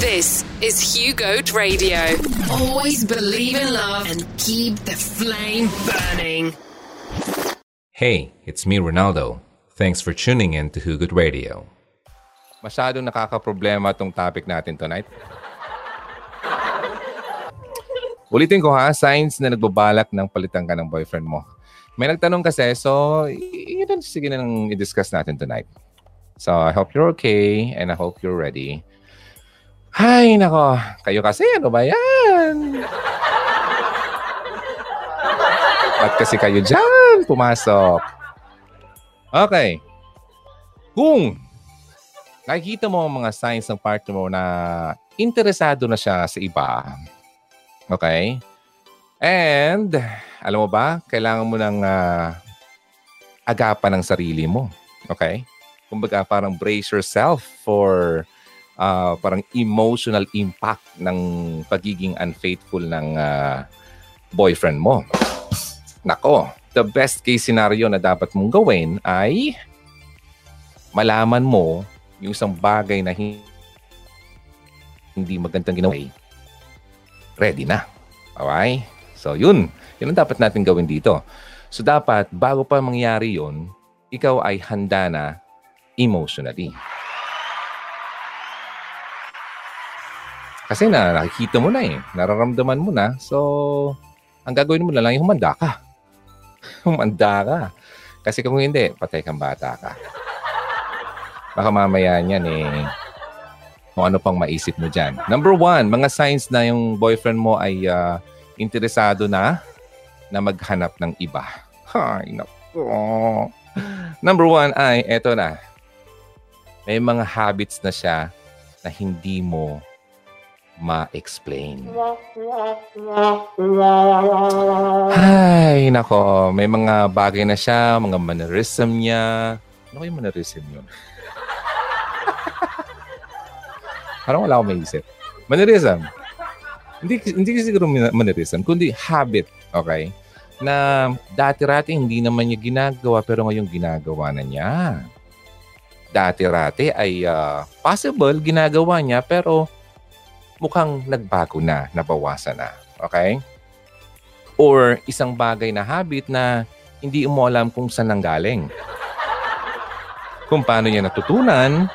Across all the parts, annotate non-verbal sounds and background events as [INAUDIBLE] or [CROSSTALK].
This is Hugo Radio. Always believe in love and keep the flame burning. Hey, it's me, Ronaldo. Thanks for tuning in to Hugot Radio. Masyadong nakakaproblema tong topic natin tonight. Ulitin ko ha, signs na nagbabalak ng palitan ka ng boyfriend mo. May nagtanong kasi, so yun ang sige na nang i-discuss natin tonight. So I hope you're okay and I hope you're ready. Ay, nako. Kayo kasi, ano ba yan? Ba't kasi kayo dyan pumasok? Okay. Kung nakikita mo ang mga signs ng partner mo na interesado na siya sa iba, okay? And, alam mo ba, kailangan mo ng uh, agapan ng sarili mo. Okay? Kumbaga, parang brace yourself for uh, parang emotional impact ng pagiging unfaithful ng uh, boyfriend mo. Nako, the best case scenario na dapat mong gawin ay malaman mo yung isang bagay na hindi magandang ginawa. Ready na. Okay? So, yun. Yun ang dapat natin gawin dito. So, dapat, bago pa mangyari yun, ikaw ay handa na emotionally. Kasi na, nakikita mo na eh. Nararamdaman mo na. So, ang gagawin mo na lang yung humanda ka. [LAUGHS] humanda ka. Kasi kung hindi, patay kang bata ka. Baka mamaya niyan eh, kung ano pang maisip mo dyan. Number one, mga signs na yung boyfriend mo ay uh, interesado na na maghanap ng iba. Ay, nako. Number one ay, eto na. May mga habits na siya na hindi mo ma-explain. Ay, nako. May mga bagay na siya, mga mannerism niya. Ano yung mannerism yun? [LAUGHS] Parang wala akong maisip. Mannerism. Hindi, hindi kasi siguro mannerism, kundi habit. Okay? Na dati-rati hindi naman niya ginagawa pero ngayon ginagawa na niya. Dati-rati ay uh, possible ginagawa niya pero mukhang nagbago na, nabawasan na. Okay? Or isang bagay na habit na hindi mo alam kung saan nanggaling. Kung paano niya natutunan,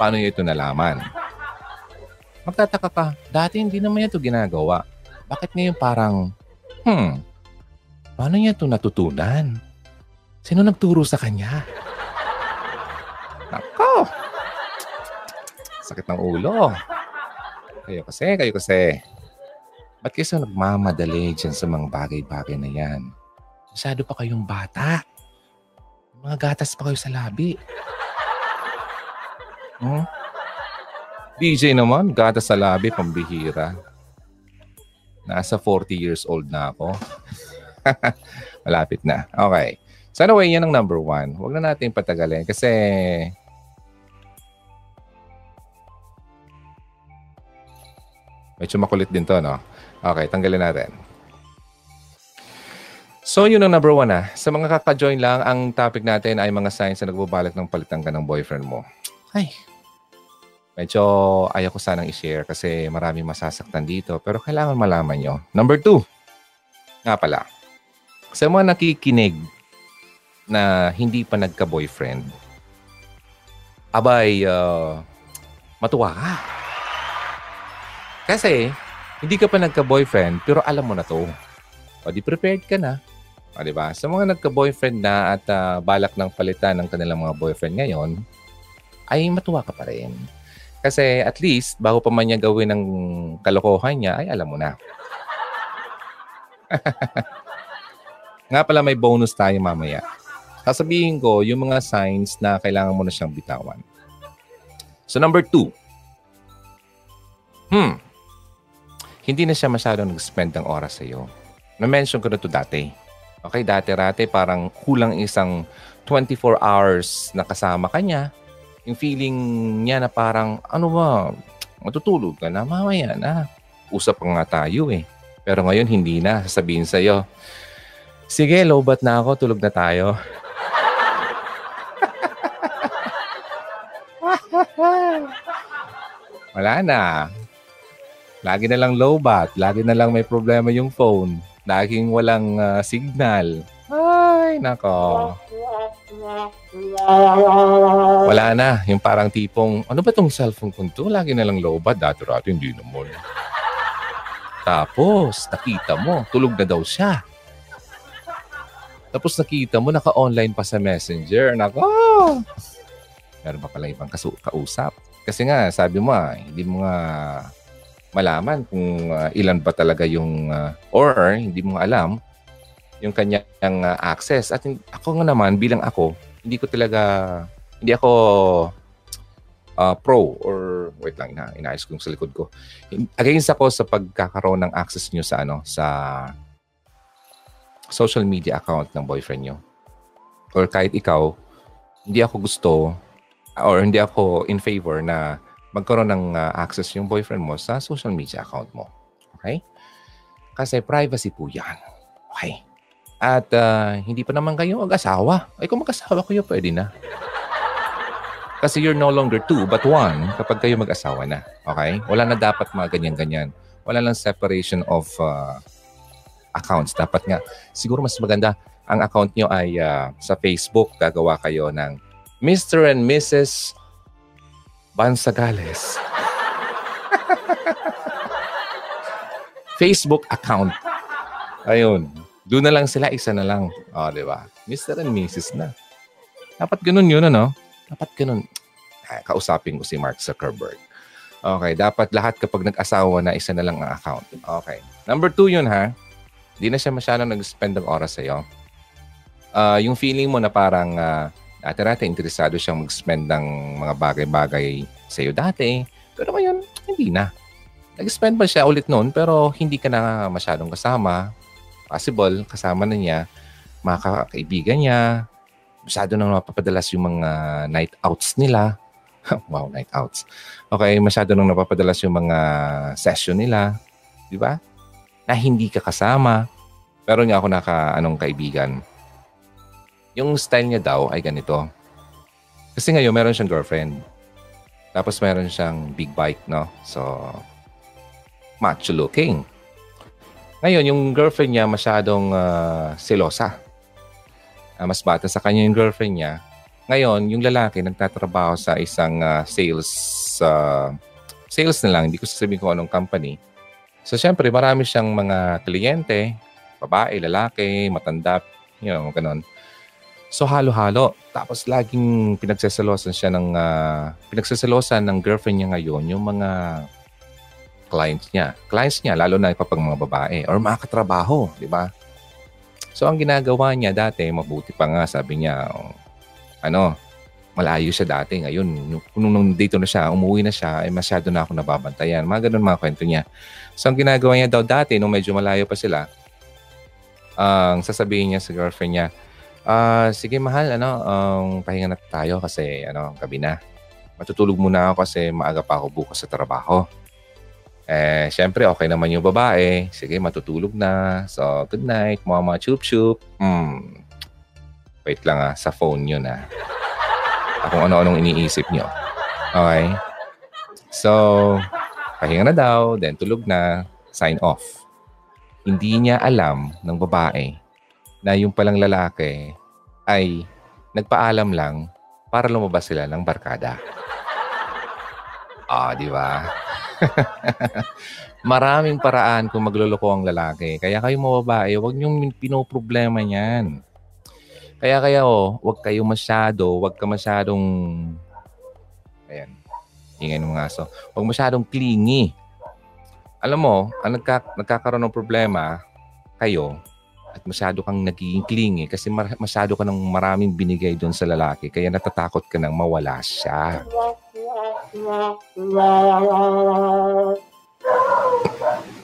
paano niya ito nalaman. Magtataka ka, dati hindi naman niya ito ginagawa. Bakit ngayon parang, hmm, paano niya ito natutunan? Sino nagturo sa kanya? Nako! Sakit ng ulo. Kayo kasi, kayo kasi. Ba't kayo sa nagmamadali dyan sa mga bagay-bagay na yan? Masyado pa kayong bata. Mga gatas pa kayo sa labi. Hmm? DJ naman, gatas sa labi, pambihira. Nasa 40 years old na ako. [LAUGHS] Malapit na. Okay. So anyway, yan ang number one. Huwag na natin patagalin kasi Medyo makulit din to, no? Okay, tanggalin natin. So, yun ang number one ah. Sa mga kaka-join lang, ang topic natin ay mga signs na nagbabalak ng palitan ka ng boyfriend mo. Ay, medyo ayaw ko sanang i-share kasi marami masasaktan dito. Pero kailangan malaman nyo. Number two, nga pala. Sa mga nakikinig na hindi pa nagka-boyfriend, abay, uh, matuwa ka. Kasi, hindi ka pa nagka-boyfriend, pero alam mo na to. O di prepared ka na. O di ba? Sa mga nagka-boyfriend na at uh, balak ng palitan ng kanilang mga boyfriend ngayon, ay matuwa ka pa rin. Kasi at least, bago pa man niya gawin ng kalokohan niya, ay alam mo na. [LAUGHS] Nga pala may bonus tayo mamaya. Sasabihin ko yung mga signs na kailangan mo na siyang bitawan. So number two. Hmm, hindi na siya masyadong nag-spend ng oras sa iyo. Na-mention ko na to dati. Okay, dati-rati parang kulang isang 24 hours na kasama ka niya. Yung feeling niya na parang, ano ba, matutulog ka na, mamaya na. Usap pa nga tayo eh. Pero ngayon hindi na. Sasabihin sa'yo, sige, lobat na ako, tulog na tayo. [LAUGHS] Wala na. Lagi na lang low bat. Lagi na lang may problema yung phone. Laging walang uh, signal. Ay, nako. Wala na. Yung parang tipong, ano ba tong cellphone ko to? Lagi na lang low bat. Dati-dati, hindi naman. Tapos, nakita mo, tulog na daw siya. Tapos nakita mo, naka-online pa sa messenger. Nako! Meron pa pala ibang kasu- kausap. Kasi nga, sabi mo, ah, hindi mo nga malaman kung uh, ilan ba talaga yung, uh, or hindi mo alam yung kanyang uh, access. At ako nga naman, bilang ako, hindi ko talaga, hindi ako uh, pro or wait lang, ina inaayos ko sa likod ko. Against ako sa pagkakaroon ng access nyo sa ano, sa social media account ng boyfriend nyo. Or kahit ikaw, hindi ako gusto or hindi ako in favor na magkaroon ng uh, access yung boyfriend mo sa social media account mo. Okay? Kasi privacy po yan. Okay? At uh, hindi pa naman kayo mag-asawa. Ay kung mag-asawa kayo, pwede na. Kasi you're no longer two, but one kapag kayo mag-asawa na. Okay? Wala na dapat mga ganyan-ganyan. Wala lang separation of uh, accounts. Dapat nga, siguro mas maganda ang account nyo ay uh, sa Facebook. Gagawa kayo ng Mr. and Mrs. Bansagales. Facebook account. Ayun. Doon na lang sila, isa na lang. O, oh, di ba? Mr. and Mrs. na. Dapat ganun yun, ano? Dapat ganun. Kausapin ko si Mark Zuckerberg. Okay, dapat lahat kapag nag-asawa na, isa na lang ang account. Okay. Number two yun, ha? Hindi na siya masyadong nag-spend ng oras sa'yo. Uh, yung feeling mo na parang uh, dati-dati interesado siyang mag-spend ng mga bagay-bagay sa'yo dati. Pero ngayon, hindi na. Nag-spend ba siya ulit noon pero hindi ka na masyadong kasama. Possible, kasama na niya, mga kaibigan niya. Masyado nang napapadalas yung mga night outs nila. [LAUGHS] wow, night outs. Okay, masyado nang napapadalas yung mga session nila. Di ba? na hindi ka kasama. Pero nga ako naka anong kaibigan. Yung style niya daw ay ganito. Kasi ngayon meron siyang girlfriend. Tapos meron siyang big bike, no? So, macho looking. Ngayon, yung girlfriend niya masyadong uh, selosa. Uh, mas bata sa kanya yung girlfriend niya. Ngayon, yung lalaki nagtatrabaho sa isang uh, sales uh, sales na lang. Hindi ko sasabihin kung anong company. So, syempre, marami siyang mga kliyente, babae, lalaki, matanda, you know, ganun. So, halo-halo. Tapos, laging pinagseselosan siya ng, uh, pinagseselosan ng girlfriend niya ngayon, yung mga clients niya. Clients niya, lalo na kapag mga babae or mga katrabaho, di ba? So, ang ginagawa niya dati, mabuti pa nga, sabi niya, ano, malayo siya dati. Ngayon, nung, nung dito na siya, umuwi na siya, ay masyado na ako nababantayan. Mga ganun mga kwento niya. So, ang ginagawa niya daw dati, nung medyo malayo pa sila, ang uh, sasabihin niya sa girlfriend niya, uh, sige mahal, ano, um, pahinga na tayo kasi ano, gabi na. Matutulog muna ako kasi maaga pa ako bukas sa trabaho. Eh, syempre, okay naman yung babae. Sige, matutulog na. So, good night, mama, chup chup. Hmm. Wait lang ah, sa phone yun ah kung ano-anong iniisip nyo. Okay? So, pahinga na daw, then tulog na, sign off. Hindi niya alam ng babae na yung palang lalaki ay nagpaalam lang para lumabas sila ng barkada. Ah, oh, di ba? [LAUGHS] Maraming paraan kung magluloko ang lalaki. Kaya kayo mga babae, huwag niyong pinoproblema niyan. Kaya kaya oh, wag kayo masyado, wag ka masyadong Ayan. Ingay ng mga aso. Wag masyadong clingy. Alam mo, ang nagka, nagkakaroon ng problema kayo at masyado kang nagiging clingy kasi mar- masyado ka ng maraming binigay doon sa lalaki kaya natatakot ka nang mawala siya.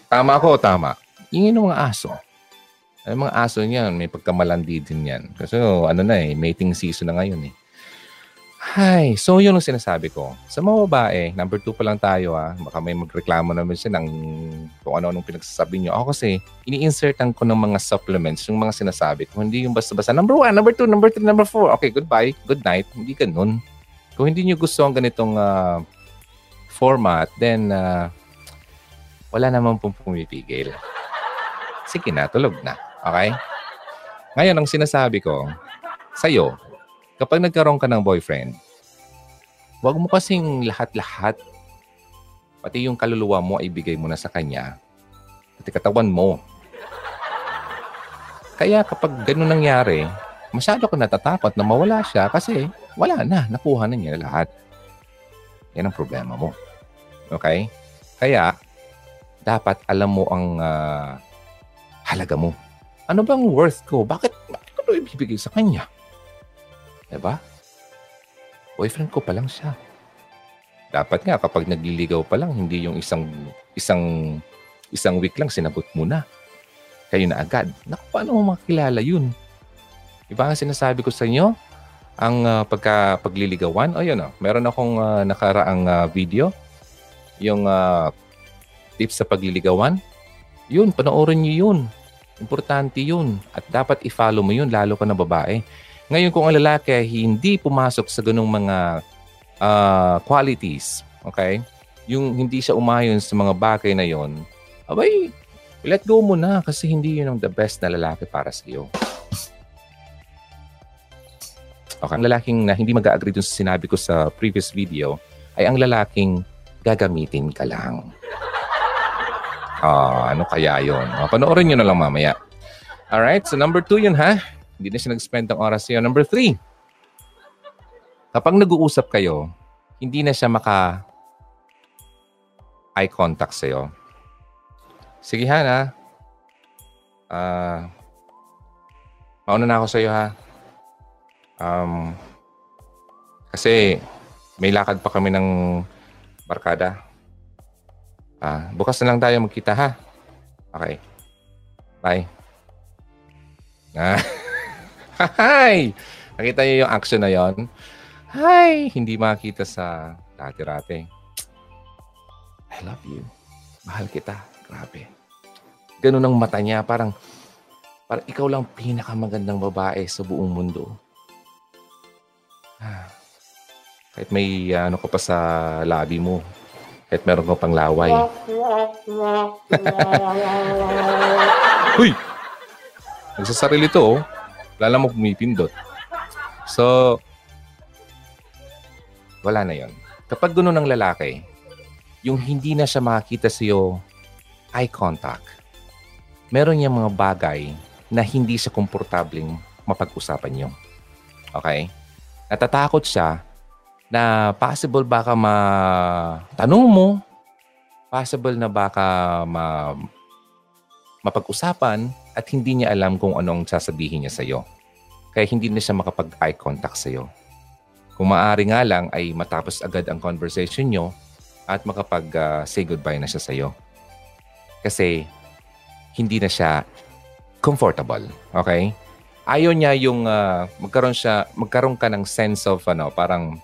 Tama ako tama? Ng mga aso. Ay, mga aso niyan, may pagkamalandi din yan. Kasi oh, ano na eh, mating season na ngayon eh. Hi, so yun ang sinasabi ko. Sa mga babae, number two pa lang tayo ah. Baka may magreklamo naman siya ng kung ano-anong pinagsasabi niyo. Ako kasi, ini-insertan ko ng mga supplements, yung mga sinasabi ko. Hindi yung basta-basta, number one, number two, number three, number four. Okay, goodbye, good night. Hindi ganun. Kung hindi niyo gusto ang ganitong uh, format, then uh, wala naman pong pumipigil. Sige na, tulog na. Okay? Ngayon, ang sinasabi ko sa'yo, kapag nagkaroon ka ng boyfriend, huwag mo kasing lahat-lahat, pati yung kaluluwa mo ay bigay mo na sa kanya, pati katawan mo. Kaya kapag ganun nangyari, masyado ka natatakot na mawala siya kasi wala na, nakuha na niya lahat. Yan ang problema mo. Okay? Kaya, dapat alam mo ang uh, halaga mo. Ano bang worth ko? Bakit, bakit ko ibibigay sa kanya? Diba? Boyfriend ko pa lang siya. Dapat nga kapag nagliligaw pa lang, hindi yung isang isang isang week lang sinabot mo na kayo na agad. Naku, paano mo makilala yun? Iba ang sinasabi ko sa inyo, ang uh, pagka pagliligawan, o yun o, meron akong uh, nakaraang uh, video, yung uh, tips sa pagliligawan. Yun, panoorin niyo yun. Importante yun. At dapat i-follow mo yun, lalo ka na babae. Ngayon, kung ang lalaki hindi pumasok sa ganung mga uh, qualities, okay? Yung hindi siya umayon sa mga bagay na yon, abay, let go mo na kasi hindi yun ang the best na lalaki para sa iyo. Okay, ang lalaking na hindi mag-agree dun sa sinabi ko sa previous video ay ang lalaking gagamitin ka lang. Ah, ano kaya yon? Oh, panoorin nyo na lang mamaya. Alright, so number two yun ha. Hindi na siya nag-spend ng oras sa'yo. Number three, kapag nag-uusap kayo, hindi na siya maka eye contact sa'yo. Sige ha, na. Ah, uh, mauna na ako sa iyo ha. Um, kasi may lakad pa kami ng barkada. Ah, bukas na lang tayo magkita ha. Okay. Bye. Ah. [LAUGHS] Hi! Nakita niyo yung action na yon? Hi! Hindi makita sa dati-rate. I love you. Mahal kita. Grabe. Ganun ang mata niya. Parang, parang ikaw lang pinakamagandang babae sa buong mundo. Ah. Kahit may ano ka pa sa labi mo. Kahit meron ka pang laway. [LAUGHS] Uy! Nagsasarili to, oh. Lala mo pumipindot. So, wala na yon. Kapag gano'n ng lalaki, yung hindi na siya makakita sa iyo eye contact, meron niyang mga bagay na hindi siya komportableng mapag-usapan niyo. Okay? Natatakot siya na possible baka ma tanong mo, possible na baka ma mapag-usapan at hindi niya alam kung anong sasabihin niya sa iyo. Kaya hindi na siya makapag-eye contact sa iyo. Kung maaari nga lang ay matapos agad ang conversation niyo at makapag-say uh, goodbye na siya sa iyo. Kasi hindi na siya comfortable. Okay? Ayaw niya yung uh, magkaroon siya magkaroon ka ng sense of ano, parang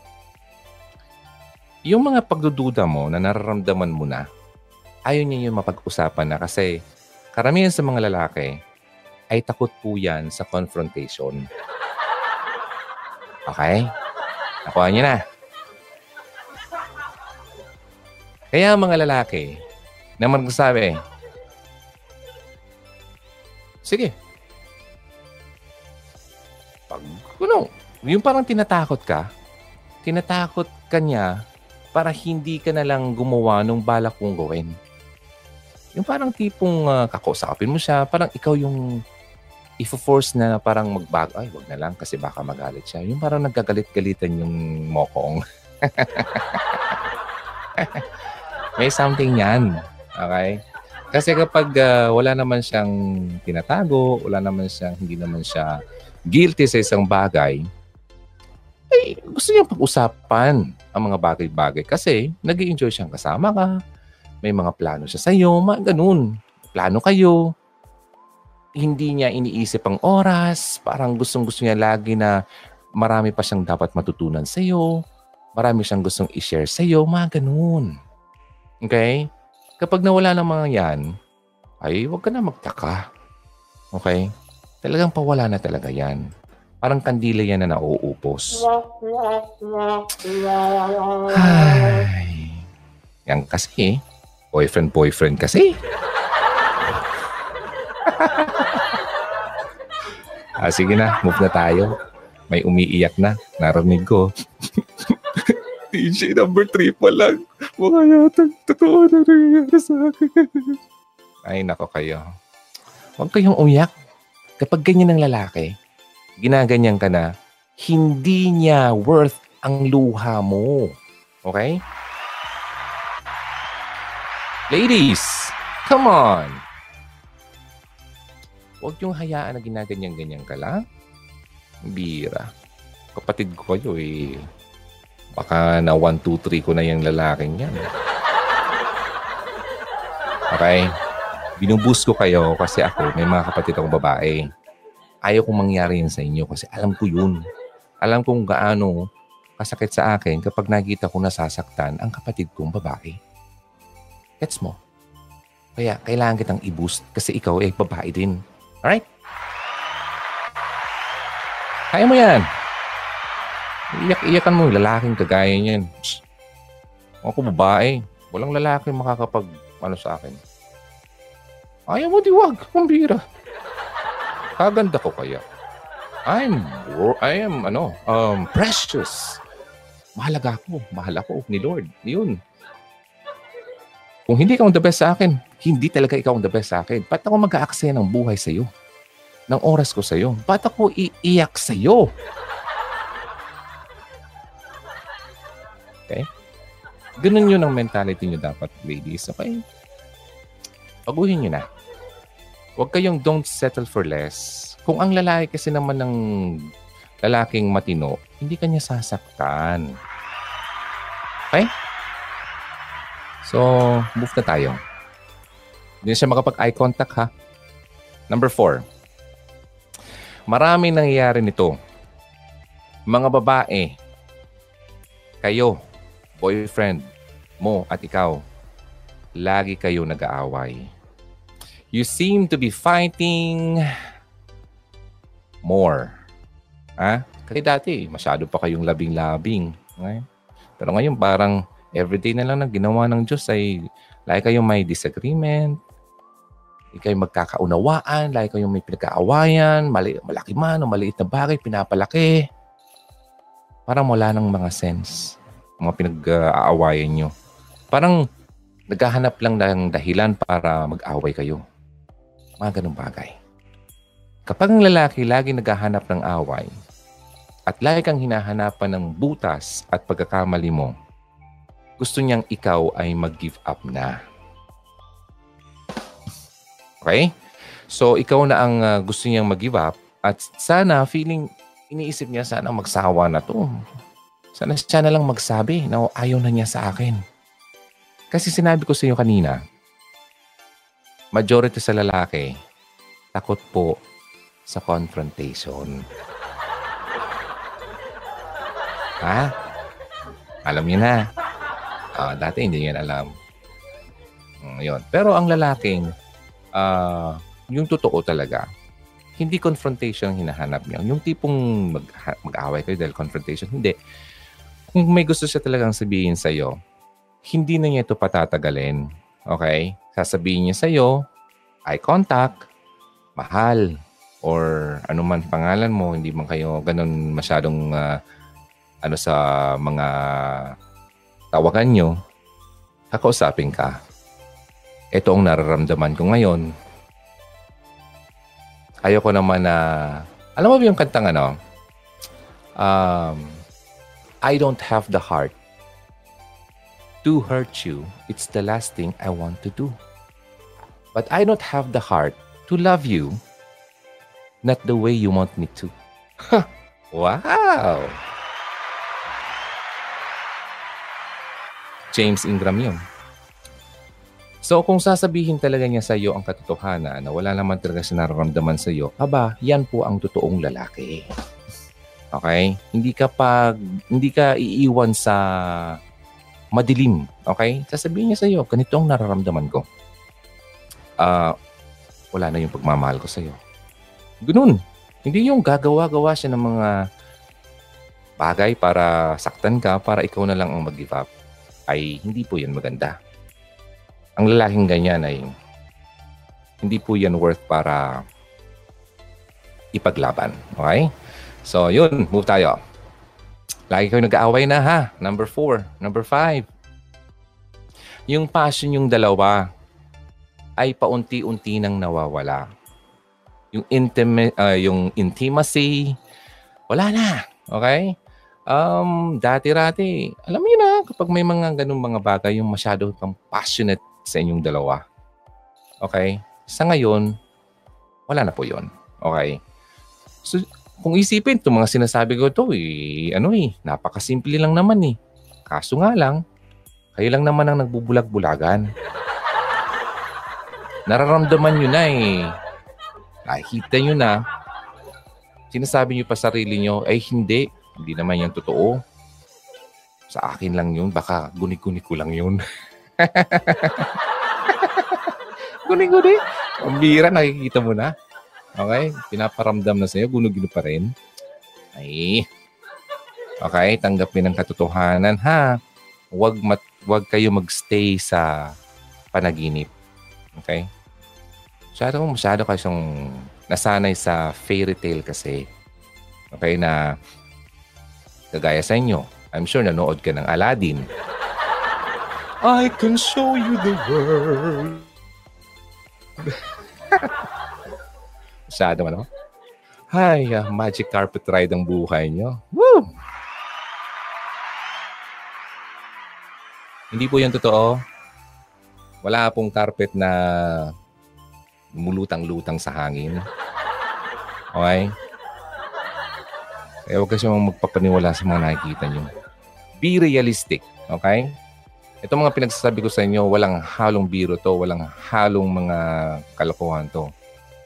yung mga pagdududa mo na nararamdaman mo na, ayaw niya yung mapag-usapan na kasi karamihan sa mga lalaki ay takot po yan sa confrontation. Okay? Nakuha niyo na. Kaya mga lalaki, na magsasabi, sige. Pag, ano, yung parang tinatakot ka, tinatakot ka niya para hindi ka na lang gumawa nung balak kong gawin. Yung parang tipong uh, kakausapin mo siya, parang ikaw yung ifo-force na parang magbago. Ay, wag na lang kasi baka magalit siya. Yung parang nagkagalit-galitan yung mokong. [LAUGHS] May something yan. Okay? Kasi kapag uh, wala naman siyang tinatago, wala naman siyang, hindi naman siya guilty sa isang bagay, ay gusto niya pag-usapan ang mga bagay-bagay kasi nag enjoy siyang kasama ka, may mga plano siya sa iyo, mga ganun. Plano kayo. Hindi niya iniisip ang oras, parang gustong-gusto niya lagi na marami pa siyang dapat matutunan sa iyo, marami siyang gustong i-share sa iyo, mga ganun. Okay? Kapag nawala ng mga yan, ay huwag ka na magtaka. Okay? Talagang pawala na talaga yan. Parang kandila yan na nauupos. Ay. Yan kasi, boyfriend-boyfriend kasi. [LAUGHS] ah, sige na, move na tayo. May umiiyak na. Narinig ko. [LAUGHS] DJ number 3 pa lang. Mukha yata totoo na nangyayari sa akin. Ay, nako kayo. Huwag kayong umiyak. Kapag ganyan ng lalaki, ginaganyan ka na, hindi niya worth ang luha mo. Okay? Ladies, come on! Huwag yung hayaan na ginaganyan-ganyan ka lang. Bira. Kapatid ko kayo eh. Baka na 1, 2, 3 ko na yung lalaking yan. Okay? Binubus ko kayo kasi ako, may mga kapatid akong babae. Ayaw kong mangyari yun sa inyo kasi alam ko yun. Alam kong gaano kasakit sa akin kapag nakita ko nasasaktan ang kapatid kong babae. Gets mo? Kaya kailangan kitang i-boost kasi ikaw ay babae din. Alright? Kaya mo yan. Iyak-iyakan mo, lalaking kagaya niyan. Ako babae. Walang lalaki makakapag ano sa akin. Ayaw mo, diwag. Kumbira. Kaganda ko kaya. I'm, I am, ano, um, precious. Mahalaga ako. Mahal ako ni Lord. Yun. Kung hindi ka ang the best sa akin, hindi talaga ikaw ang the best sa akin. Ba't ako mag-aaksaya ng buhay sa'yo? Ng oras ko sa'yo? Ba't ako iiyak sa'yo? Okay? Ganun yun ang mentality nyo dapat, ladies. Okay? Paguhin nyo na. Huwag kayong don't settle for less. Kung ang lalaki kasi naman ng lalaking matino, hindi kanya sasaktan. Okay? So, move na tayo. Hindi siya makapag-eye contact ha. Number four. Marami nangyayari nito. Mga babae, kayo, boyfriend mo at ikaw, lagi kayo nag-aaway. You seem to be fighting more. Ha? Kasi dati, masyado pa kayong labing-labing. Okay? Pero ngayon, parang everyday na lang na ginawa ng Diyos ay lagi kayong may disagreement, hindi kayo magkakaunawaan, lagi kayong may pinagkaawayan, mali, malaki man o maliit na bagay, pinapalaki. Parang wala nang mga sense mga pinag-aawayan nyo. Parang naghahanap lang ng dahilan para mag-away kayo. Mga ganong bagay. Kapag ang lalaki lagi naghahanap ng away at lagi kang hinahanapan ng butas at pagkakamali mo, gusto niyang ikaw ay mag-give up na. Okay? So, ikaw na ang uh, gusto niyang mag-give up at sana feeling, iniisip niya sana magsawa na to. Sana siya na lang magsabi na ayaw na niya sa akin. Kasi sinabi ko sa iyo kanina, majority sa lalaki, takot po sa confrontation. Ha? Alam niyo na. Uh, dati hindi niya alam. Mm, yun. Pero ang lalaking, uh, yung totoo talaga, hindi confrontation ang hinahanap niya. Yung tipong mag, mag-away kayo dahil confrontation, hindi kung may gusto siya talagang sabihin sa iyo, hindi na niya ito patatagalin. Okay? Sasabihin niya sa iyo, eye contact, mahal, or anuman pangalan mo, hindi man kayo ganun masyadong uh, ano sa mga tawagan nyo, kakausapin ka. Ito ang nararamdaman ko ngayon. Ayoko naman na, alam mo ba yung kantang ano? Um, I don't have the heart to hurt you. It's the last thing I want to do. But I don't have the heart to love you not the way you want me to. [LAUGHS] wow! James Ingram yun. So kung sasabihin talaga niya sa iyo ang katotohanan na wala naman talaga siya nararamdaman sa iyo, aba, yan po ang totoong lalaki. Okay? Hindi ka pag hindi ka iiwan sa madilim. Okay? Sasabihin niya sa iyo, ganito ang nararamdaman ko. Uh, wala na yung pagmamahal ko sa iyo. Ganun. Hindi yung gagawa-gawa siya ng mga bagay para saktan ka, para ikaw na lang ang mag-give up. Ay hindi po yan maganda. Ang lalaking ganyan ay hindi po yan worth para ipaglaban. Okay? So, yun. Move tayo. Lagi kayo nag-aaway na ha. Number four. Number five. Yung passion yung dalawa ay paunti-unti nang nawawala. Yung, intimi- uh, yung intimacy, wala na. Okay? Um, dati-rati, alam mo na, kapag may mga ganung mga bagay, yung masyado kang passionate sa inyong dalawa. Okay? Sa ngayon, wala na po yon Okay? So, kung isipin, itong mga sinasabi ko to, eh, ano eh, napakasimple lang naman eh. Kaso nga lang, kayo lang naman ang nagbubulag-bulagan. Nararamdaman nyo na eh. Nakikita nyo na. Sinasabi nyo pa sarili nyo, ay hindi, hindi naman yan totoo. Sa akin lang yun, baka guni-guni ko lang yun. [LAUGHS] Guni-guni. Ang bira, nakikita mo na. Okay? Pinaparamdam na sa'yo, guno-gino pa rin. Ay. Okay, tanggapin ang katotohanan ha. Huwag mat, huwag kayo magstay sa panaginip. Okay? Masyado masyado kasyong nasanay sa fairy tale kasi. Okay, na kagaya sa inyo. I'm sure nanood ka ng Aladdin. I can show you the world. Masyado ano? Ay, uh, magic carpet ride ang buhay nyo. Woo! Hindi po yan totoo. Wala pong carpet na mulutang-lutang sa hangin. Okay? Kaya huwag kasi magpapaniwala sa mga nakikita nyo. Be realistic. Okay? Ito mga pinagsasabi ko sa inyo, walang halong biro to, walang halong mga kalokohan to.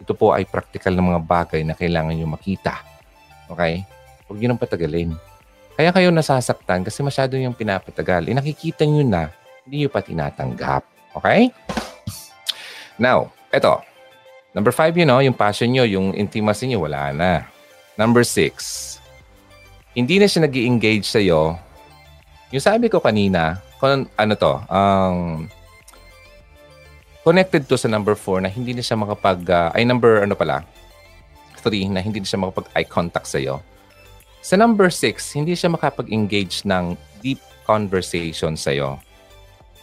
Ito po ay practical na mga bagay na kailangan nyo makita. Okay? Huwag nyo nang patagalin. Kaya kayo nasasaktan kasi masyado yung pinapatagal. Eh, nakikita nyo na, hindi nyo pa tinatanggap. Okay? Now, eto. Number five, you know, yung passion nyo, yung intimacy nyo, wala na. Number six, hindi na siya nag engage sa'yo. Yung sabi ko kanina, kung ano to, um, connected to sa number 4 na hindi na siya makapag, uh, ay number ano pala, 3 na hindi na siya makapag eye contact sa iyo. Sa number 6, hindi siya makapag-engage ng deep conversation sa iyo.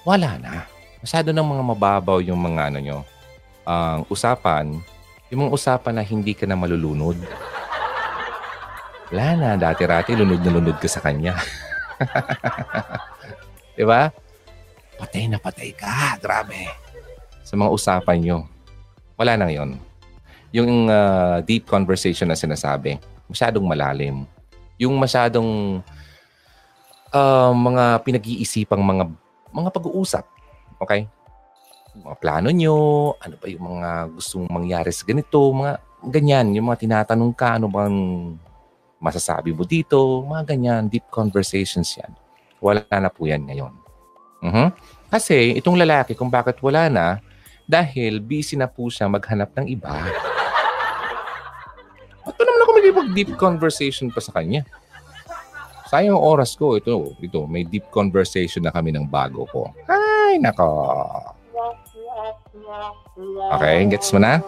Wala na. Masyado ng mga mababaw yung mga ano nyo, ang uh, usapan, yung mga usapan na hindi ka na malulunod. Wala na, dati-rati lunod na lunod ka sa kanya. [LAUGHS] Di ba? Patay na patay ka. Grabe. Sa mga usapan nyo. Wala na yon. Yung uh, deep conversation na sinasabi, masyadong malalim. Yung masyadong uh, mga pinag-iisipang mga mga pag-uusap. Okay? Mga plano nyo, ano ba yung mga gustong mangyari sa ganito, mga ganyan, yung mga tinatanong ka, ano bang masasabi mo dito, mga ganyan, deep conversations yan. Wala na po yan ngayon. Uh-huh. Kasi itong lalaki, kung bakit wala na, dahil busy na po siya maghanap ng iba. Ba't naman ako mag-deep conversation pa sa kanya? Sayang oras ko. Ito, ito, may deep conversation na kami ng bago ko. Ay, nako. Okay, gets mo na?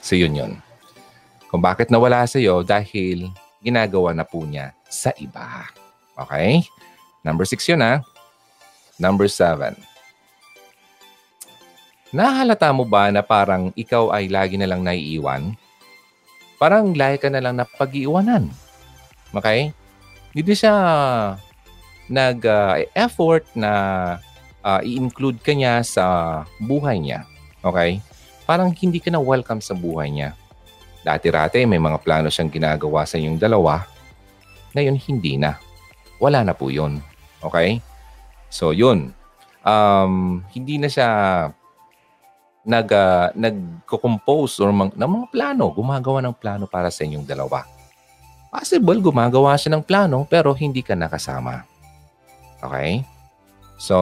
So, yun yun. Kung bakit nawala sa iyo dahil ginagawa na po niya sa iba. Okay? Number six yun ha. Number seven. Nahalata mo ba na parang ikaw ay lagi na lang naiiwan? Parang lagi ka na lang na pag-iiwanan. Okay? Hindi siya nag-effort uh, na uh, i-include ka niya sa buhay niya. Okay? Parang hindi ka na welcome sa buhay niya. Dati-rati may mga plano siyang ginagawa sa inyong dalawa. Ngayon hindi na. Wala na po yun. Okay? So, yun. Um, hindi na siya nag, uh, nagko-compose or mang, ng mga plano, gumagawa ng plano para sa inyong dalawa. Possible, gumagawa siya ng plano pero hindi ka nakasama. Okay? So,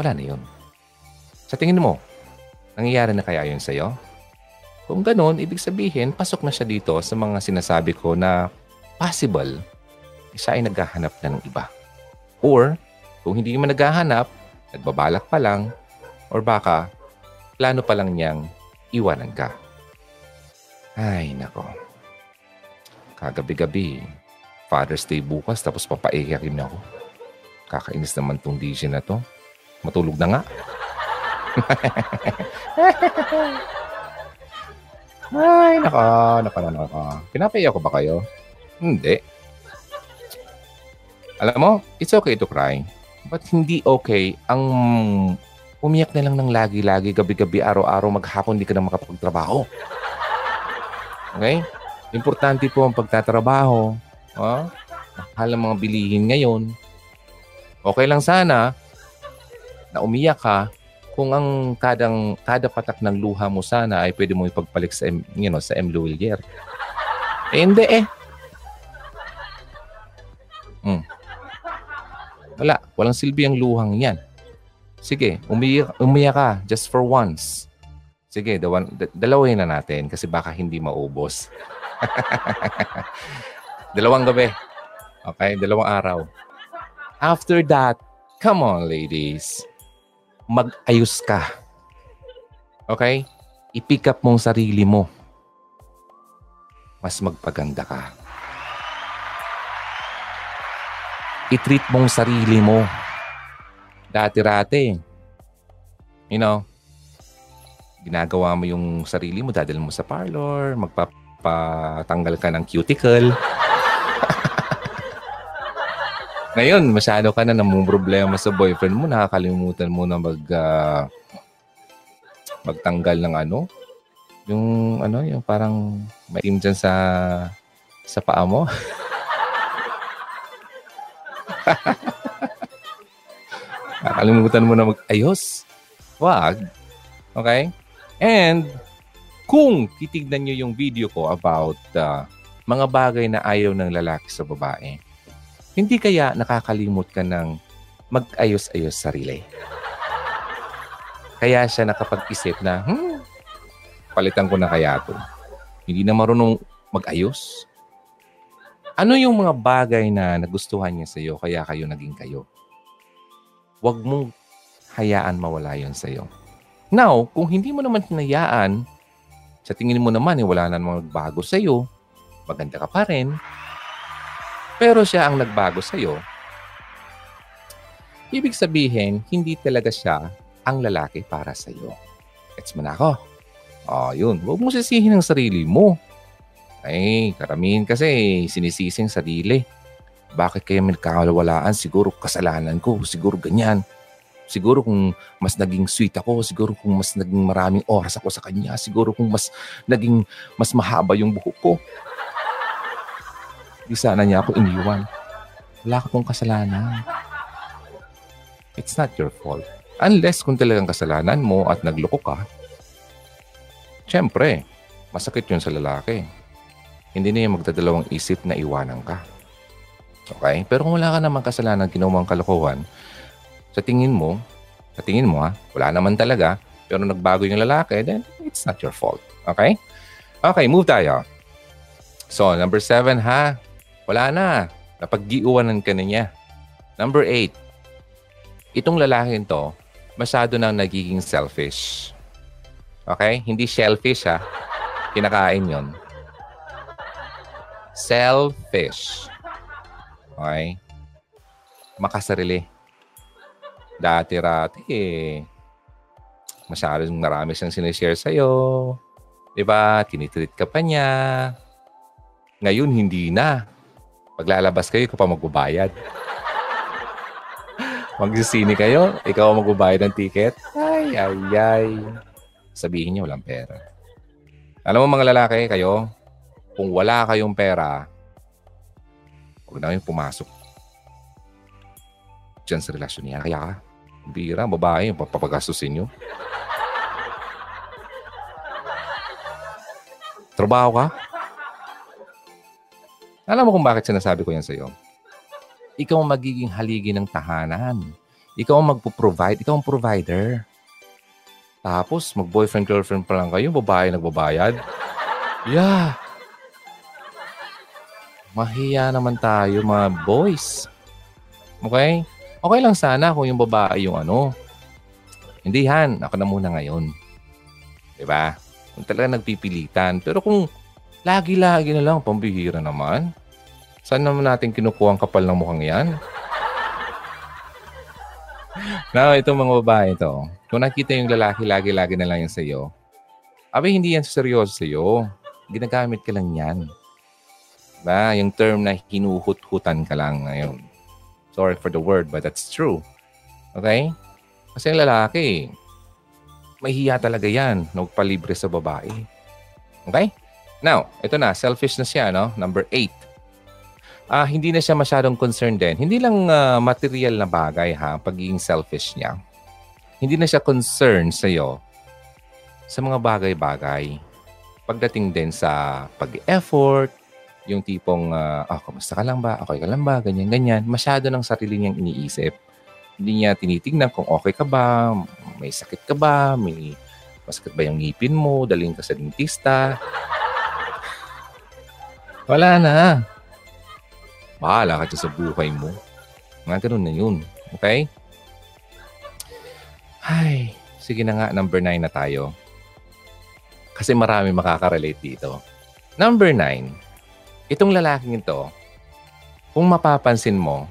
wala na yun. Sa tingin mo, nangyayari na kaya yun sa'yo? Kung ganun, ibig sabihin, pasok na siya dito sa mga sinasabi ko na possible siya ay naghahanap na ng iba. Or Kung hindi mo naghahanap, nagbabalak pa lang, or baka plano pa lang niyang iwanan ka. Ay, nako. Kagabi-gabi, Father's Day bukas tapos papaiyakin ako. Kakainis naman tong DJ na to. Matulog na nga. [LAUGHS] Ay, nako, nako, nako. Pinapaiyak ko ba kayo? Hindi. Alam mo, it's okay to cry. But hindi okay ang umiyak na lang ng lagi-lagi, gabi-gabi, araw-araw, maghapon, hindi ka na makapagtrabaho. Okay? Importante po ang pagtatrabaho. Oh? Mahal ang mga bilihin ngayon. Okay lang sana na umiyak ka kung ang kadang, kada patak ng luha mo sana ay pwede mo ipagpalik sa, M, you know, sa M. Luwilier. Eh, hindi eh. Hmm. Wala. Walang silbi ang luhang yan. Sige, umiyak, umiyak ka just for once. Sige, dawan, dalawin na natin kasi baka hindi maubos. [LAUGHS] Dalawang gabi. Okay, dalawang araw. After that, come on ladies, mag-ayos ka. Okay? I-pick up mong sarili mo. Mas magpaganda ka. I-treat mong sarili mo dati-rati, you know, ginagawa mo yung sarili mo, dadal mo sa parlor, magpapatanggal ka ng cuticle. Ngayon, masyado ka na namang problema sa boyfriend mo, nakakalimutan mo na mag uh, magtanggal ng ano, yung ano, yung parang maitim dyan sa sa paa mo. [LAUGHS] Nakalimutan mo na mag-ayos. Wag. Okay? And kung titignan nyo yung video ko about uh, mga bagay na ayaw ng lalaki sa babae, hindi kaya nakakalimot ka ng mag-ayos-ayos sarili. Kaya siya nakapag-isip na, hmm, palitan ko na kaya to. Hindi na marunong mag-ayos. Ano yung mga bagay na nagustuhan niya sa iyo kaya kayo naging kayo? Huwag mong hayaan mawala yon sa iyo. Now, kung hindi mo naman hinayaan, sa tingin mo naman eh, wala na namang nagbago sa iyo, maganda ka pa rin, pero siya ang nagbago sa iyo, ibig sabihin, hindi talaga siya ang lalaki para sa iyo. Gets mo na ako? Oh, yun. Huwag mo sisihin ang sarili mo. Ay, karamihan kasi sinisising sarili. Bakit kaya may nagkakawalaan? Siguro kasalanan ko. Siguro ganyan. Siguro kung mas naging sweet ako, siguro kung mas naging maraming oras ako sa kanya, siguro kung mas naging mas mahaba yung buhok ko. Di sana niya ako iniwan. Wala ka pong kasalanan. It's not your fault. Unless kung talagang kasalanan mo at nagloko ka, syempre, masakit yun sa lalaki. Hindi niya magdadalawang isip na iwanan ka. Okay? Pero kung wala ka naman kasalanan ginawang kalokohan, sa tingin mo, sa tingin mo ha, wala naman talaga, pero nagbago yung lalaki, then it's not your fault. Okay? Okay, move tayo. So, number seven ha, wala na. Napag-iuwanan ka na niya. Number eight, itong lalaking to, masyado nang nagiging selfish. Okay? Hindi shellfish ha. Kinakain yon. Selfish. Okay? Makasarili. Dati-rati eh. Masyadong marami siyang sinishare sa'yo. Diba? Tinitreat ka pa niya. Ngayon, hindi na. Paglalabas kayo, ikaw pa magbabayad. Magsisini kayo, ikaw ang magbabayad ng ticket. Ay, ay, ay. Sabihin niya, walang pera. Alam mo mga lalaki, kayo, kung wala kayong pera, huwag na kayong pumasok dyan sa relasyon niya. Kaya ka, bira, babae, papapagastusin nyo. Trabaho ka? Alam mo kung bakit sinasabi ko yan sa'yo? Ikaw ang magiging haligi ng tahanan. Ikaw ang magpo-provide. Ikaw ang provider. Tapos, mag-boyfriend-girlfriend pa lang kayo, babae nagbabayad. Yeah. Mahiya naman tayo, mga boys. Okay? Okay lang sana kung yung babae yung ano. Hindi han, ako na muna ngayon. 'Di ba? Kung talaga nagpipilitan. Pero kung lagi-lagi na lang, pambihira naman. Saan naman natin kinukuha ang kapal ng mukhang yan? [LAUGHS] Now, itong mga babae ito, kung nakita yung lalaki lagi-lagi na lang yan sa'yo, abay, hindi yan seryoso sa'yo. Ginagamit ka lang yan. Ba? Yung term na hinuhut-hutan ka lang ngayon. Sorry for the word, but that's true. Okay? Kasi yung lalaki, may hiya talaga yan na magpalibre sa babae. Okay? Now, ito na, selfish na siya, no? Number eight. Ah, hindi na siya masyadong concerned din. Hindi lang uh, material na bagay, ha? Pagiging selfish niya. Hindi na siya concerned sa'yo sa mga bagay-bagay. Pagdating din sa pag-effort, yung tipong, uh, oh, kamusta ka lang ba? Okay ka lang ba? Ganyan, ganyan. Masyado ng sarili niyang iniisip. Hindi niya tinitingnan kung okay ka ba, may sakit ka ba, may masakit ba yung ngipin mo, daling ka sa dentista. Wala na. Bahala ka sa buhay mo. Mga ganun na yun. Okay? Ay, sige na nga, number nine na tayo. Kasi marami makaka-relate dito. Number nine, Itong lalaking ito, kung mapapansin mo,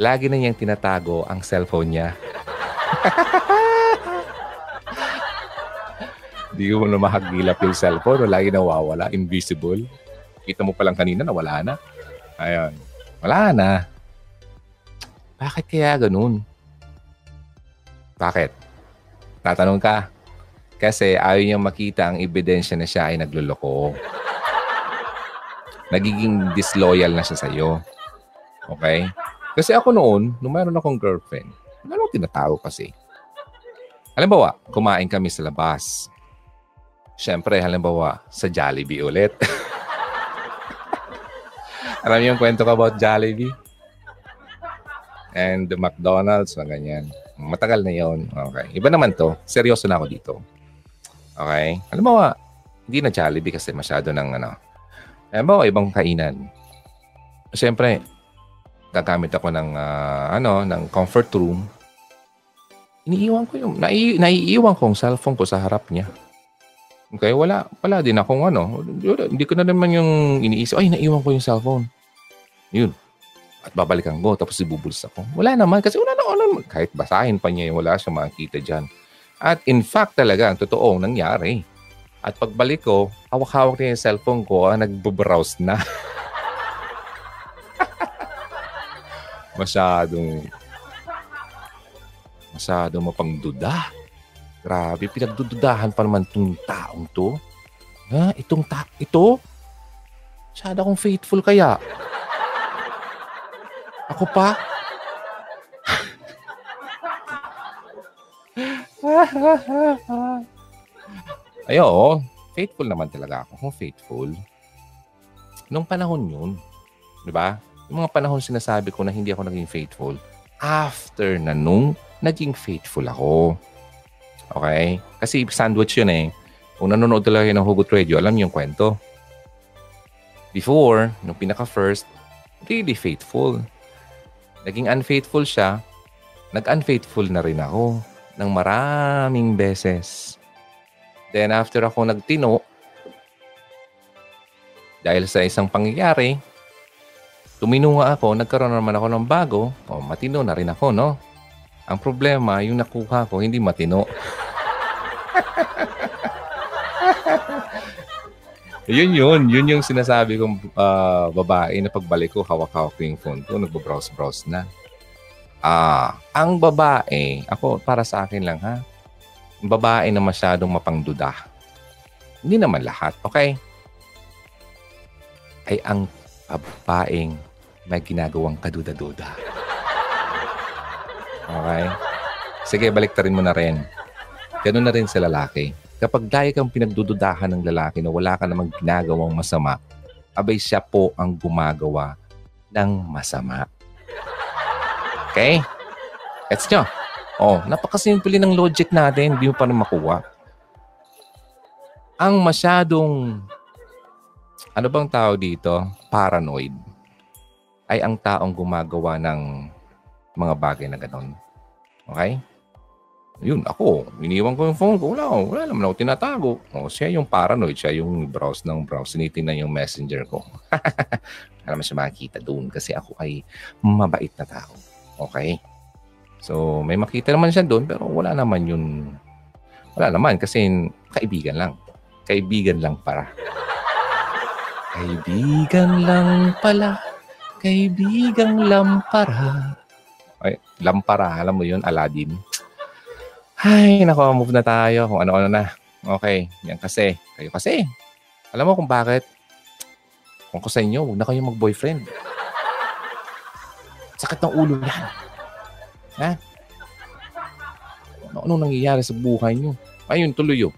lagi na niyang tinatago ang cellphone niya. [LAUGHS] Di mo na mahagilap yung cellphone o lagi nawawala, invisible. Kita mo pa lang kanina, nawala na. Ayun. Wala na. Bakit kaya ganun? Bakit? Tatanong ka. Kasi ayaw niyang makita ang ebidensya na siya ay nagluloko nagiging disloyal na siya sa'yo. Okay? Kasi ako noon, nung mayroon akong girlfriend, ano tinatawag kasi? Halimbawa, kumain kami sa labas. Siyempre, halimbawa, sa Jollibee ulit. [LAUGHS] Alam niyo yung kwento ko about Jollibee? And the McDonald's, mga ganyan. Matagal na yon. Okay. Iba naman to. Seryoso na ako dito. Okay? Halimbawa, hindi na Jollibee kasi masyado ng ano, eh, ba, ibang kainan. Siyempre, gagamit ako ng, uh, ano, ng comfort room. Iniiwan ko yung, nai, naiiwan ko ang cellphone ko sa harap niya. Okay, wala, wala din akong ano. Hindi ko na naman yung iniisip, ay, naiwan ko yung cellphone. Yun. At babalikan ko, tapos ibubuls ako. Wala naman, kasi wala na, ano, kahit basahin pa niya, wala siyang makikita dyan. At in fact talaga, ang totoo, nangyari. At pagbalik ko, hawak-hawak niya yung cellphone ko, ah, nagbo-browse na. [LAUGHS] masyadong masyadong mapangduda. Grabe, pinagdududahan pa naman itong taong to. Ha? Itong ta ito? Masyado akong faithful kaya. Ako pa? Ay, oo. Faithful naman talaga ako. Kung faithful. Nung panahon yun, di ba? Yung mga panahon sinasabi ko na hindi ako naging faithful, after na nung naging faithful ako. Okay? Kasi sandwich yun eh. Kung nanonood talaga ng Hugot Radio, alam niyo yung kwento. Before, nung pinaka-first, really faithful. Naging unfaithful siya, nag-unfaithful na rin ako ng maraming beses. Then after ako nagtino, dahil sa isang pangyayari, tumino ako, nagkaroon naman ako ng bago, o matino na rin ako, no? Ang problema, yung nakuha ko, hindi matino. [LAUGHS] yun yun. Yun yung sinasabi kong uh, babae na pagbalik ko, hawak-hawak yung phone ko, nagbo-browse-browse na. Ah, ang babae, ako para sa akin lang ha, babae na masyadong mapangduda. Hindi naman lahat, okay? Ay ang babaeng may ginagawang kaduda-duda. Okay? Sige, baliktarin mo na rin. Ganun na rin sa lalaki. Kapag dahil kang pinagdududahan ng lalaki na wala ka namang ginagawang masama, abay siya po ang gumagawa ng masama. Okay? Gets nyo? Oh, napakasimple ng logic natin, hindi mo pa rin makuha. Ang masyadong, ano bang tao dito? Paranoid. Ay ang taong gumagawa ng mga bagay na ganon. Okay? Yun, ako, iniwan ko yung phone ko. Wala, wala naman ako tinatago. O, siya yung paranoid. Siya yung browse ng browse. Sinitingnan yung messenger ko. [LAUGHS] Alam mo siya makikita doon kasi ako ay mabait na tao. Okay? So, may makita naman siya doon pero wala naman yun. Wala naman kasi kaibigan lang. Kaibigan lang para. Kaibigan lang pala. Kaibigan lampara. Ay, lampara. Alam mo yun, Aladdin. Ay, nako, move na tayo kung ano-ano na. Okay, yan kasi. Kayo kasi. Alam mo kung bakit? Kung ko sa inyo, huwag na kayo mag-boyfriend. Sakit ng ulo yan. Ha? Ano, ano nangyayari sa buhay nyo? Ayun, tuloy yun.